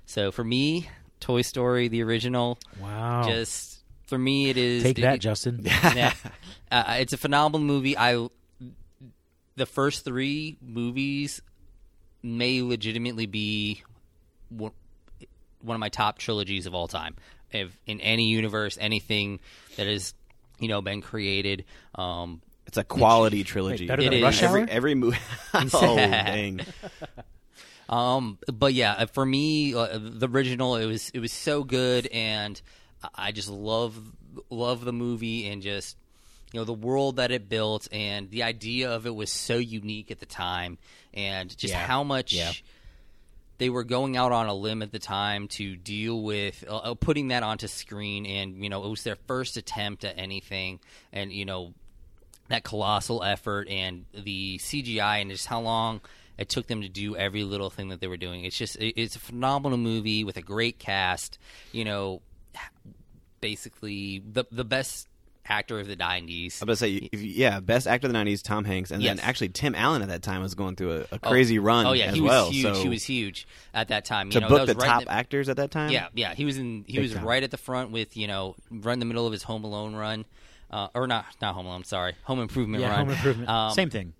So for me, Toy Story, the original, wow just for me, it is. take that it- justin yeah, uh, it's a phenomenal movie. I the first three movies may legitimately be one, one of my top trilogies of all time. If in any universe, anything that has you know been created, um, It's a quality trilogy. Wait, better It than is. rush every, every movie. oh, dang. Um, but yeah, uh, for me, uh, the original it was it was so good, and I just love love the movie and just you know the world that it built and the idea of it was so unique at the time, and just Yeah. how much. Yeah. They were going out on a limb at the time to deal with uh, uh, putting that onto screen, and you know it was their first attempt at anything, and you know that colossal effort and the CGI and just how long it took them to do every little thing that they were doing. It's just it's a phenomenal movie with a great cast. You know, basically the the best actor of the '90s. I'm about to say, if, yeah, best actor of the '90s, Tom Hanks, and then actually Tim Allen at that time was going through a, a Oh, crazy run. Oh yeah, as he was well. huge. So he was huge at that time. to you know, book that was the right top the- actors at that time. Yeah, yeah, he was in. He Big was time. right at the front with you know, right in the middle of his Home Alone run, uh, or not, not Home Alone. Sorry, Home Improvement yeah run. home improvement Um, same thing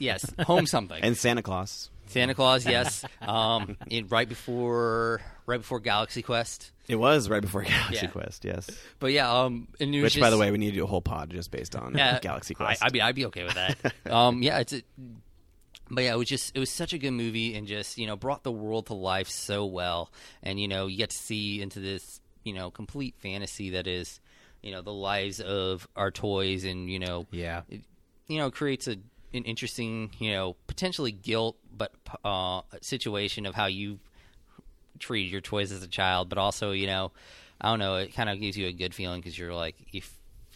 Yes, Home something. and Santa Clause. Santa Clause, yes. Um, in, right before, right before Galaxy Quest. It was right before Galaxy Yeah. Quest. Yes, But yeah, um, and it was which by the way, we need to do a whole pod just based on yeah, Galaxy I, Quest. I'd be, I'd be okay with that. um, yeah, it's. A, but yeah, it was just it was such a good movie and just you know brought the world to life so well, and you know you get to see into this you know complete fantasy that is you know the lives of our toys, and you know Yeah. it, you know creates a an interesting you know potentially guilt but uh, situation of how you treated your toys as a child, but also you know I don't know it kind of gives you a good feeling because you're like if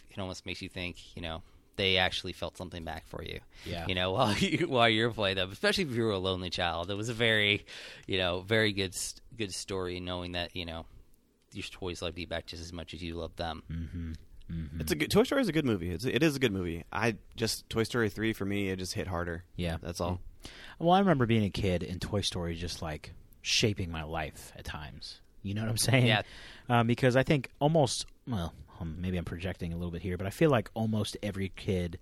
it almost makes you think you know they actually felt something back for you. Yeah. You know, while you while you're playing them, especially if you were a lonely child, it was a very, you know, very good good story knowing that you know your toys loved you back just as much as you loved them. It's a good Toy Story is a good movie. It's it is a good movie. I just Toy Story three for me it just hit harder. Yeah. that's all. Well, I remember being a kid and Toy Story just like shaping my life at times. You know what I'm saying? Yeah. Um, because I think almost, well, um, maybe I'm projecting a little bit here, but I feel like almost every kid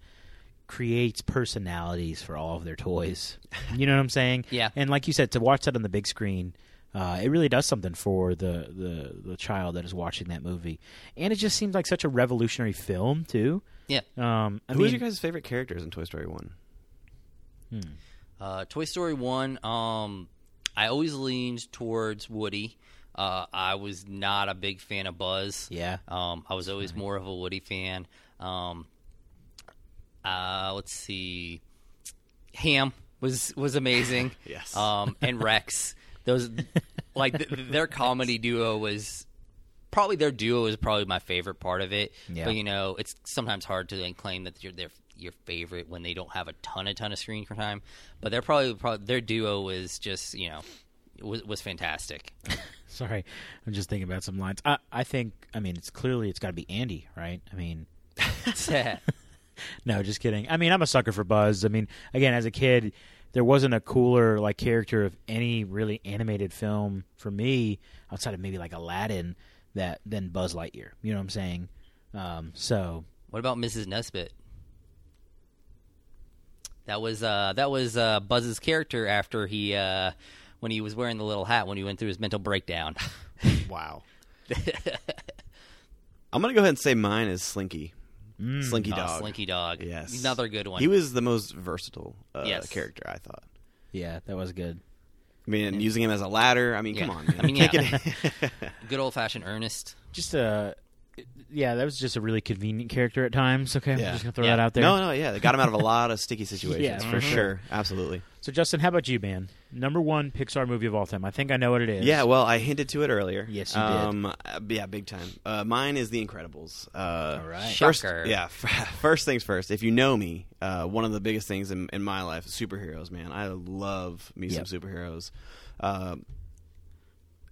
creates personalities for all of their toys. You know what I'm saying? Yeah. And like you said, to watch that on the big screen, uh, it really does something for the, the the child that is watching that movie, and it just seems like such a revolutionary film too. Yeah. Um, I Who mean, was your guys' favorite characters in Toy Story one? Uh, Toy Story one, um, I always leaned towards Woody. Uh, I was not a big fan of Buzz. Yeah. Um, I was always more of a Woody fan. Um, uh, let's see, Hamm was was amazing. Yes. Um, and Rex, those like th- their comedy duo was probably their duo is probably my favorite part of it. Yeah. But you know, it's sometimes hard to then claim that you're their your favorite when they don't have a ton a ton of screen time. But they're probably, probably their duo was just you know was was fantastic. Sorry, I'm just thinking about some lines. I, I think, I mean, it's clearly it's got to be Andy, right? I mean, no, just kidding. I mean, I'm a sucker for Buzz. I mean, again, as a kid, there wasn't a cooler like character of any really animated film for me outside of maybe like Aladdin that than Buzz Lightyear. You know what I'm saying? Um, so what about Mrs. Nesbit? That was uh, that was uh, Buzz's character after he uh, when he was wearing the little hat when he went through his mental breakdown. Wow. I'm gonna go ahead and say mine is Slinky. Slinky Oh, Dog. Slinky Dog. Yes. Another good one. He was the most versatile uh, Yes. character, I thought. yeah, that was good. I mean, and using him as a ladder. I mean, Yeah. come on. Man. I mean, Can't yeah. good old fashioned Ernest. Just a. yeah, that was just a really convenient character at times. Okay, I'm Yeah. just gonna throw Yeah. that out there. no, no, yeah, they got him out of a lot of sticky situations Yeah. for Mhm. sure. Absolutely. So, Justin, how about you, man? Number one Pixar movie of all time. I think I know what it is. Yeah, well, I hinted to it earlier. Yes, you did. um, uh, yeah, big time. Uh, mine is The Incredibles. Uh, All right. First, Shocker. yeah. First things first. If you know me, uh, one of the biggest things in, in my life is superheroes. Man, I love me Yep. some superheroes. Um,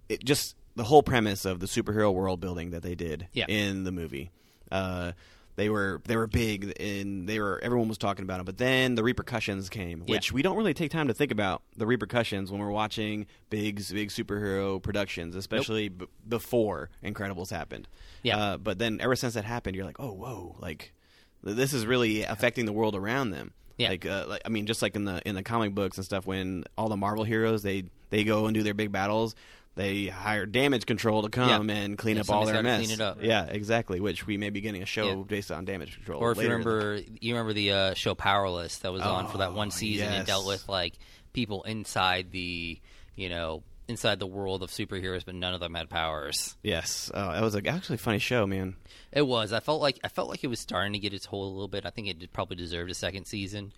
it just the whole premise of the superhero world building that they did Yeah. in the movie. Uh, they were they were big and they were everyone was talking about them. But then the repercussions came, Yeah. which we don't really take time to think about the repercussions when we're watching big big superhero productions, especially b- before Incredibles happened. Yeah. Uh, but then ever since that happened, you're like, oh whoa, like this is really affecting the world around them. Yeah. Like, uh, like I mean, just like in the in the comic books and stuff, when all the Marvel heroes they they go and do their big battles, they hire damage control to come Yeah. and clean Yeah, up all their mess. clean it up. Yeah, exactly. Which we may be getting a show Yeah. based on damage control. Or if you in the- remember, you remember the uh, show Powerless that was on for that one season and yes. dealt with like people inside the, you know, inside the world of superheroes, but none of them had powers. yes, uh, that was a, actually a funny show, man. It was. I felt like I felt like it was starting to get its hold a little bit. I think it probably deserved a second season.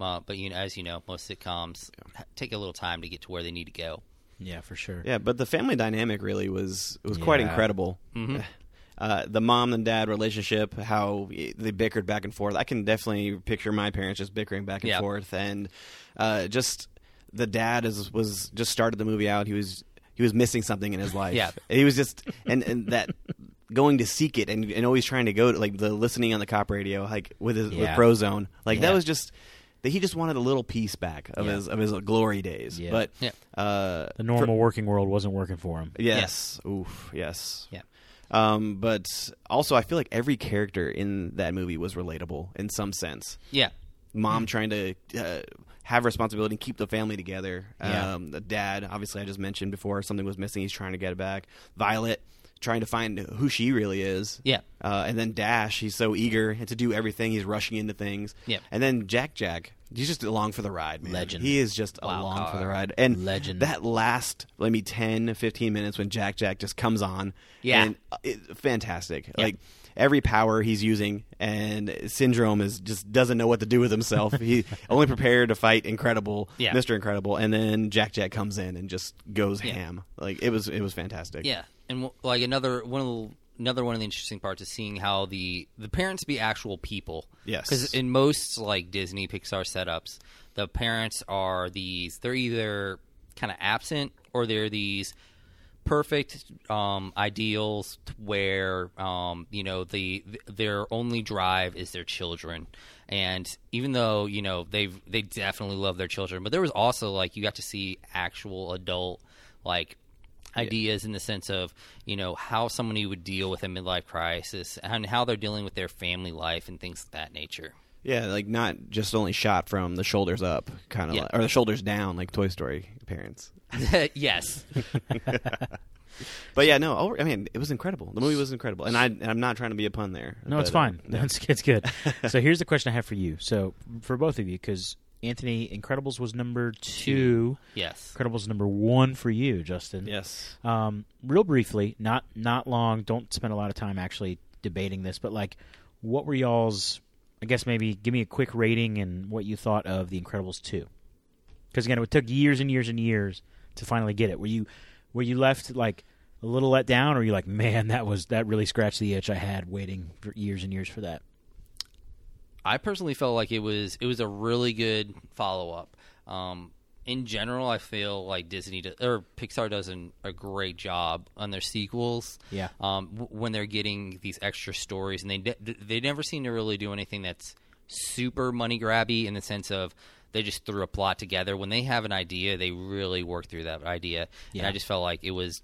Uh, but you know, as you know, most sitcoms take a little time to get to where they need to go. Yeah, for sure. Yeah, but the family dynamic really was was quite incredible. Mm-hmm. Uh, the mom and dad relationship, how they bickered back and forth. I can definitely picture my parents just bickering back and Yeah. forth, and uh, just the dad is was just started the movie out. He was he was missing something in his life. Yeah. he was just and and that going to seek it and and always trying to go to like the listening on the cop radio like with his with Yeah. Frozone. Like that was just. That he just wanted a little piece back of Yeah. his of his glory days, Yeah. but Yeah. uh, The normal working world wasn't working for him. Yes. Oof. Yes. Yeah. Um, but also, I feel like every character in that movie was relatable in some sense. Yeah, Mom trying to uh, have responsibility and keep the family together. Yeah. Um, the dad, obviously, I just mentioned before, something was missing. He's trying to get it back. Violet trying to find who she really is. Yeah. Uh, and then Dash, he's so eager to do everything. He's rushing into things. Yeah. And then Jack Jack, he's just along for the ride, man. Legend. He is just Wild along for the ride. And Legend. that last, let me 10, 15 minutes when Jack Jack just comes on. Yeah. And uh, it, fantastic. Yeah. Like, every power he's using, and Syndrome is just doesn't know what to do with himself. he only prepared to fight Incredible, Yeah. Mister Incredible, and then Jack Jack comes in and just goes Yeah. ham. Like it was it was fantastic. Yeah, and like another one of the another one of the interesting parts is seeing how the the parents be actual people. Yes. because in most like Disney Pixar setups, the parents are these. They're either kind of absent or they're these perfect um, ideals where um, you know the their only drive is their children and even though you know they they definitely love their children but there was also like you got to see actual adult like ideas in the sense of you know how somebody would deal with a midlife crisis and how they're dealing with their family life and things of that nature Yeah, like not just only shot from the shoulders up, kind of, Yeah. like, or the shoulders down, like Toy Story parents. yes But yeah, no, over, I mean, it was incredible. The movie was incredible, and I, and I'm not trying to be a pun there. No, it's but, uh, fine. It's, it's good. so here's the question I have for you. So for both of you, because Anthony, Incredibles was number two. yes Incredibles number one for you, Justin. yes, Um, real briefly, not not long. Don't spend a lot of time actually debating this, but like, what were y'all's? I guess maybe give me a quick rating and what you thought of The Incredibles two. Because again, it took years and years and years to finally get it. Were you were you left like a little let down, or were you like, man, that was that really scratched the itch I had waiting for years and years for that? I personally felt like it was it was a really good follow up. Um, in general, I feel like Disney do, or Pixar does an, a great job on their sequels. Yeah. Um, w- when they're getting these extra stories, and they de- they never seem to really do anything that's super money grabby in the sense of they just threw a plot together. When they have an idea, they really work through that idea. And Yeah. I just felt like it was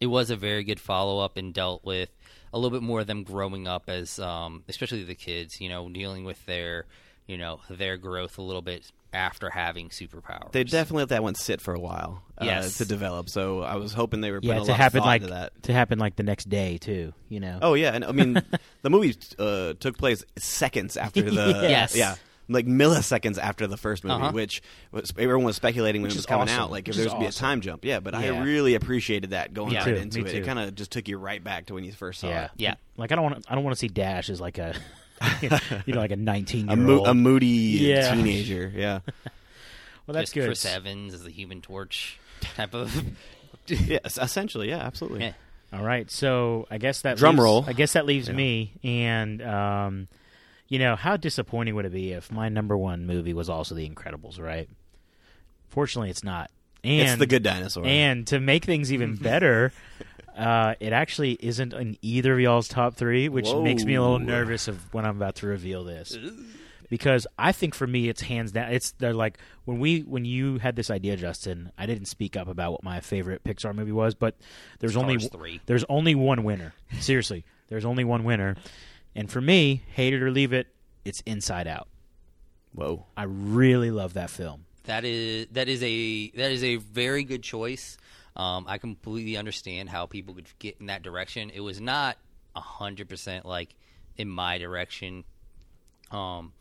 it was a very good follow up and dealt with a little bit more of them growing up as um, especially the kids you know dealing with their you know their growth a little bit after having superpowers they definitely let that one sit for a while, uh, Yes. to develop. So I was hoping they were putting Yeah, a to lot happen of thought like into that. to happen like the next day too. You know. Oh yeah, and I mean, the movie uh, took place seconds after the Yes. yeah, like milliseconds after the first movie, Uh-huh. which was, everyone was speculating when Which it was coming awesome. out, like Which if there is was be a time jump. Yeah, but Yeah. I really appreciated that going Yeah. right Too, into me it. too. It kind of just took you right back to when you first saw Yeah. it. yeah Like I don't want to. I don't want to see Dash as like a, you know, like a nineteen A, year mo- old. a moody Yeah. teenager. Yeah, well, that's just good. Chris Evans as the Human Torch type of yes, essentially, yeah, absolutely. Yeah. All right, so I guess that Drum leaves- roll. I guess that leaves Yeah. me, and um, you know, how disappointing would it be if my number one movie was also The Incredibles? Right? Fortunately, it's not. And it's the good dinosaur. And to make things even better, uh, it actually isn't in either of y'all's top three, which makes me a little nervous of when I'm about to reveal this. Because I think for me, it's hands down. It's they're like when we when you had this idea, Justin. I didn't speak up about what my favorite Pixar movie was, but there's only 3. there's only one winner. Seriously, there's only one winner, and for me, hate it or leave it, it's Inside Out. Whoa, I really love that film. That is that is a that is a very good choice. Um, I completely understand how people could get in that direction. It was not hundred percent like in my direction, um,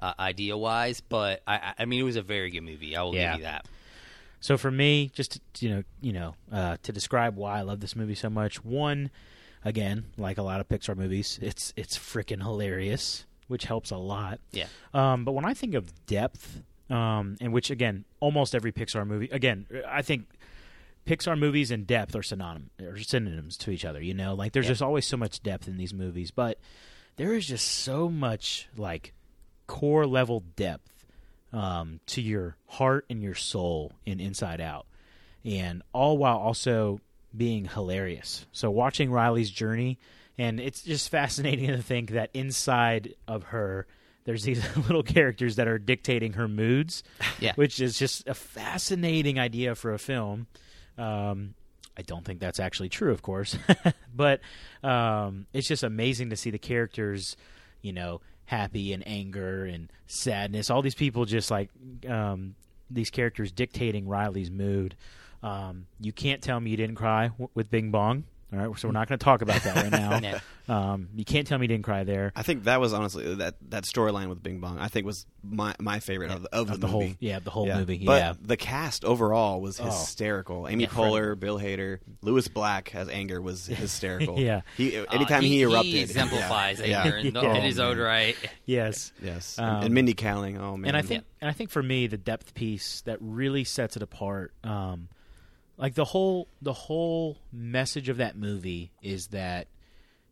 uh, idea wise, but I, I- I mean it was a very good movie. I will Yeah. give you that. So for me, just to, you know, you know, uh, to describe why I love this movie so much, one, again, like a lot of Pixar movies, it's it's freaking hilarious, which helps a lot. Yeah, Um, but when I think of depth, um, and which again, almost every Pixar movie, again, I think Pixar movies and depth are synonym or synonyms to each other. You know, like there's Yeah. just always so much depth in these movies, but there is just so much like core level depth um, to your heart and your soul in Inside Out, and all while also being hilarious. So watching Riley's journey, and it's just fascinating to think that inside of her, there's these little characters that are dictating her moods, Yeah. which is just a fascinating idea for a film. Um, I don't think that's actually true, of course, but um, it's just amazing to see the characters, you know, happy and anger and sadness. All these people just like um, these characters dictating Riley's mood. Um, you can't tell me you didn't cry w- with Bing Bong. All right, so we're not going to talk about that right now. Yeah. um, you can't tell me you didn't cry there. I think that was honestly that that storyline with Bing Bong. I think was my my favorite of, the- of, Of the, the whole, yeah, the whole Yeah. movie. But yeah, the cast overall was Oh. hysterical. Amy Yeah. Poehler, Bill Hader, Lewis Black as Anger was hysterical. Yeah. he Uh, anytime he, erupted, he exemplifies yeah. anger in, Yeah. in his own right. yes. Yes, Um, and, and Mindy Kaling. Oh man, and I think and I think for me the depth piece that really sets it apart um like the whole the whole message of that movie is that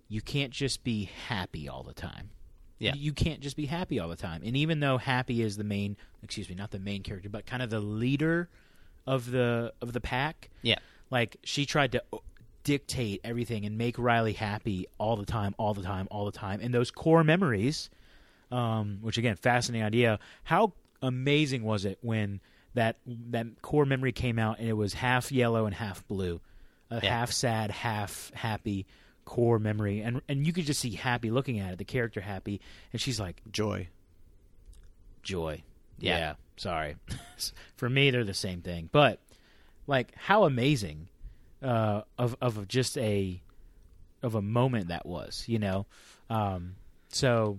you can't just be happy all the time Yeah. you can't just be happy all the time and even though happy is the main excuse me not the main character but kind of the leader of the of the pack Yeah. like she tried to dictate everything and make Riley happy all the time, all the time, all the time. And those core memories, um, which again, fascinating idea. How amazing was it when that that core memory came out and it was half yellow and half blue, a Yeah. half sad, half happy core memory, and and you could just see happy looking at it, the character happy, and she's like joy. joy. Yeah. Yeah. sorry. For me, they're the same thing. But like, how amazing uh, of of just a of a moment that was, you know. Um, so,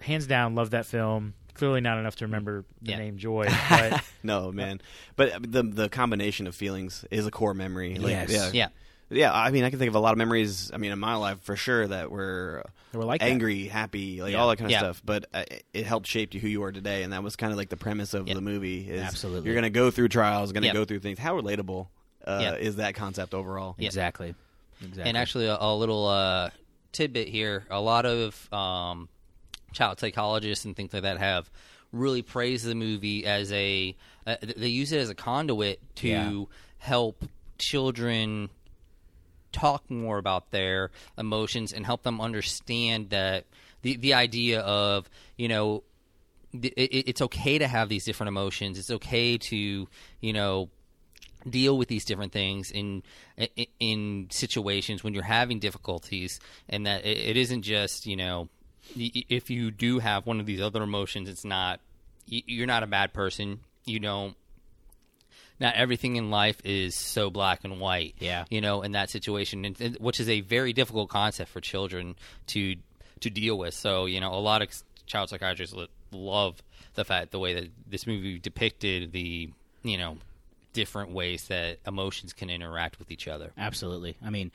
hands down, love that film. Clearly, not enough to remember the Yeah. name Joy, but No man, but the the combination of feelings is a core memory. Like, Yes. Yeah. Yeah. Yeah, I mean, I can think of a lot of memories. I mean, in my life for sure that were They were like that. angry, happy, like Yeah. all that kind of Yeah. stuff. But uh, it- it helped shape you who you are today, and that was kind of like the premise of Yeah. the movie. Is Absolutely. you're going to go through trials, going to Yeah. go through things. How relatable uh, Yeah. is that concept overall? Yeah. exactly, exactly. And actually, a, a little uh, tidbit here: a lot of um, child psychologists and things like that have really praised the movie as a. Uh, they use it as a conduit to Yeah. help children talk more about their emotions and help them understand that the the idea of you know th- it, it's okay to have these different emotions. It's okay to you know deal with these different things in in, situations when you're having difficulties, and that it, isn't just you know if you do have one of these other emotions, it's not you're not a bad person. You don't. Not everything in life is so black and white. Yeah. you know, in that situation, and, which is a very difficult concept for children to to deal with. So, you know, a lot of child psychiatrists lo- love the fact the way that this movie depicted the you know different ways that emotions can interact with each other. Absolutely. I mean,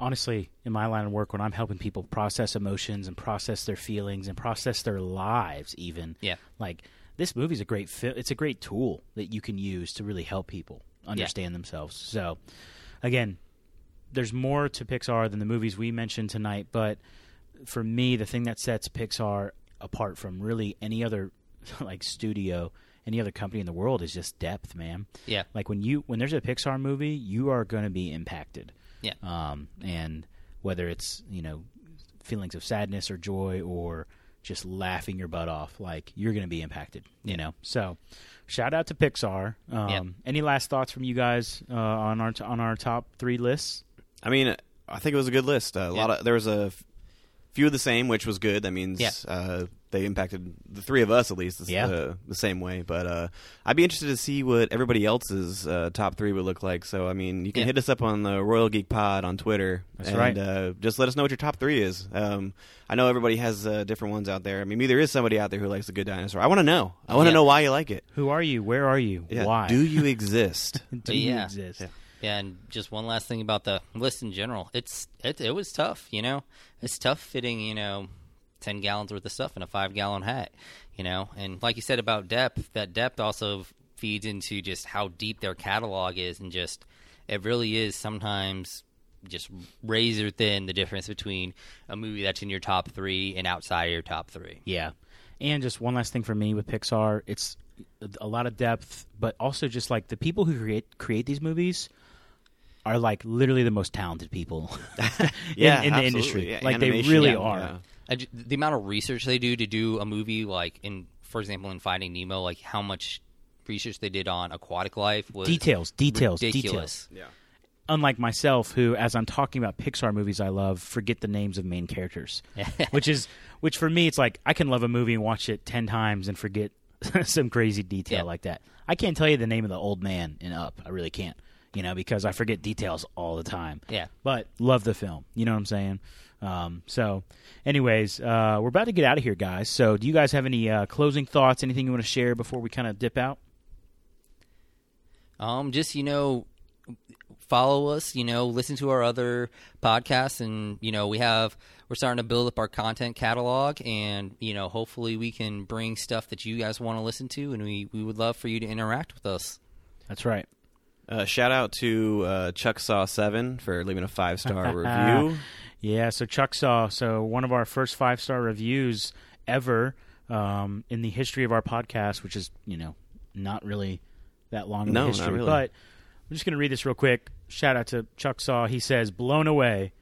honestly, in my line of work, when I'm helping people process emotions and process their feelings and process their lives, even Yeah. like this movie's a great fi- it's a great tool that you can use to really help people understand themselves. So, again, there's more to Pixar than the movies we mentioned tonight, but for me, the thing that sets Pixar apart from really any other like studio, any other company in the world is just depth, man. Yeah. Like when you when there's a Pixar movie, you are going to be impacted. Yeah. Um, and whether it's you know feelings of sadness or joy or just laughing your butt off, like you're going to be impacted. You know. So, shout out to Pixar. Um, Yeah. Any last thoughts from you guys uh, on our on our top three lists? I mean, I think it was a good list. Uh, a lot of there was a f- few of the same, which was good. That means Yeah. uh, they impacted the three of us at least the, Yeah. uh, the same way. But uh, I'd be interested to see what everybody else's uh, top three would look like. So I mean, you can Yeah. hit us up on the Royal Geek Pod on Twitter. That's and, right. Uh, just let us know what your top three is. Um, I know everybody has uh, different ones out there. I mean, maybe there is somebody out there who likes a Good Dinosaur. I want to know. I want to Yeah. know why you like it. Who are you? Where are you? Yeah. Why Do you exist? do you Yeah. exist? Yeah. Yeah, and just one last thing about the list in general. It's it it was tough, you know. It's tough fitting, you know, ten gallons worth of stuff in a five gallon hat, you know. And like you said about depth, that depth also feeds into just how deep their catalog is, and just it really is sometimes just razor thin the difference between a movie that's in your top three and outside of your top three. Yeah. And just one last thing for me with Pixar, it's a lot of depth, but also just like the people who create create these movies are like literally the most talented people in, Yeah, in the industry. Yeah, like they really yeah, are. Yeah. I the amount of research they do to do a movie like in for example in finding nemo like how much research they did on aquatic life was Details, details, ridiculous Yeah. Unlike myself, who, as I'm talking about Pixar movies I love, forget the names of main characters, which is which for me, it's like I can love a movie and watch it ten times and forget some crazy detail Yeah. like that. I can't tell you the name of the old man in Up. I really can't. you know, because I forget details all the time. Yeah. But love the film. You know what I'm saying? Um, so, anyways, uh, we're about to get out of here, guys. So, do you guys have any uh, closing thoughts? Anything you want to share before we kind of dip out? Um, just you know, follow us. You know, listen to our other podcasts, and you know, we have we're starting to build up our content catalog, and you know, hopefully, we can bring stuff that you guys want to listen to, and we we would love for you to interact with us. That's right. Uh, shout out to uh, Chuck Saw Seven for leaving a five star review. Yeah, so Chuck saw so one of our first five star reviews ever um, in the history of our podcast, which is you know not really that long in No, the not history, really. but I'm just going to read this real quick. Shout out to Chuck Saw. He says, "Blown away.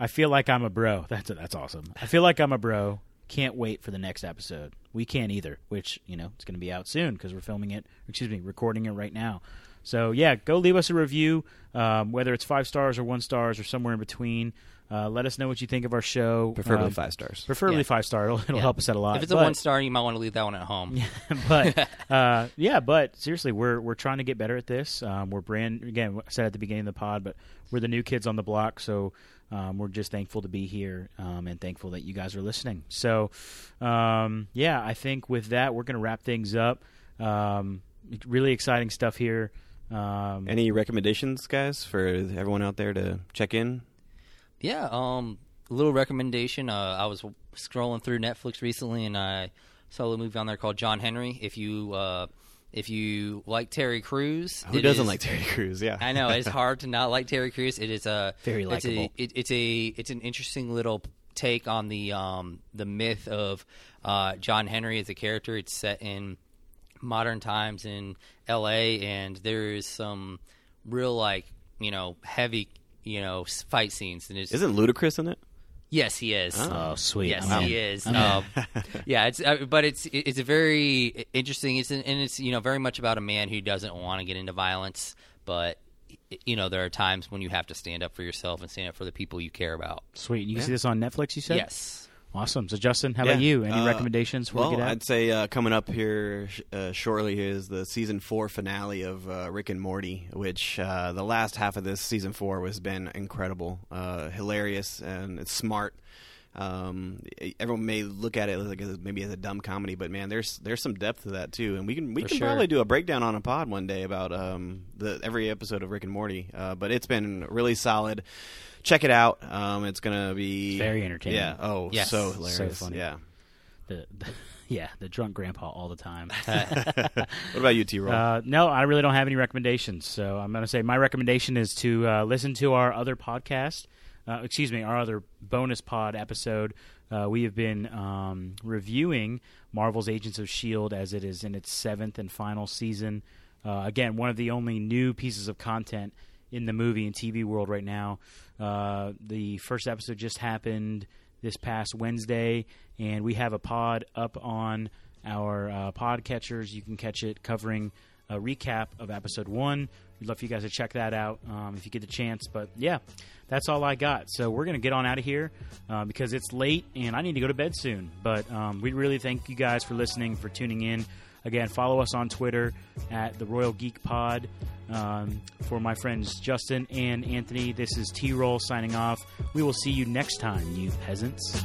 I feel like I'm a bro. That's that's awesome. I feel like I'm a bro. Can't wait for the next episode. We can't either. Which you know it's going to be out soon because we're filming it. Excuse me, recording it right now. So yeah, go leave us a review, um, whether it's five stars or one stars or somewhere in between. Uh, let us know what you think of our show. Preferably Um, five stars. Preferably Yeah. five star. It'll, it'll Yeah. help us out a lot. If it's a But- one star, you might want to leave that one at home. but uh, yeah, but seriously, we're we're trying to get better at this. Um, we're brand again. I said at the beginning of the pod, but we're the new kids on the block, so um, we're just thankful to be here um, and thankful that you guys are listening. So um, yeah, I think with that, we're going to wrap things up. Um, really exciting stuff here. Um, Any recommendations, guys, for everyone out there to check in? Yeah, um, a little recommendation. Uh, I was scrolling through Netflix recently, and I saw a movie on there called John Henry. If you uh, if you like Terry Crews, Who doesn't is- like Terry Crews? Yeah, I know it's hard to not like Terry Crews. It is a Very it's likable. it, it's a it's an interesting little take on the um the myth of uh, John Henry as a character. It's set in modern times in L.A. and there is some real like you know heavy you know fight scenes and it's Isn't Ludacris in it? yes he is oh, sweet. Yes, I'm in. he is. Um, yeah, it's uh, but it's it's a very interesting. It's an, and it's you know very much about a man who doesn't want to get into violence, but you know there are times when you have to stand up for yourself and stand up for the people you care about. Sweet. You can see this on Netflix. You said Yes. Awesome. So Justin, how about you? Any Uh, recommendations before Well? I'd say uh, coming up here sh- uh, shortly is the season four finale of uh, Rick and Morty, which uh, the last half of this season four has been incredible, uh, hilarious, and it's smart. Um, everyone may look at it like maybe as a dumb comedy, but man, there's there's some depth to that too, and we can we For can sure. probably do a breakdown on a pod one day about um, the every episode of Rick and Morty. Uh, but it's been really solid. Check it out. Um, it's gonna be Very entertaining. Yeah. Oh, Yes. so So hilarious. funny. Yeah. the, the, yeah, the drunk grandpa all the time. What about you, T. Roll? Uh, no, I really don't have any recommendations. So I'm going to say my recommendation is to uh, listen to our other podcast. Uh, excuse me, our other bonus pod episode. Uh, we have been um, reviewing Marvel's Agents of S.H.I.E.L.D. as it is in its seventh and final season. Uh, again, one of the only new pieces of content in the movie and TV world right now. Uh, the first episode just happened this past Wednesday, and we have a pod up on our uh, pod catchers. You can catch it covering a recap of episode one. We'd love for you guys to check that out um, if you get the chance. But yeah, that's all I got. So we're going to get on out of here uh, because it's late and I need to go to bed soon. But um, we really thank you guys for listening, for tuning in. Again, follow us on Twitter at the Royal Geek Pod. Um, for my friends Justin and Anthony, this is T Roll signing off. We will see you next time, you peasants.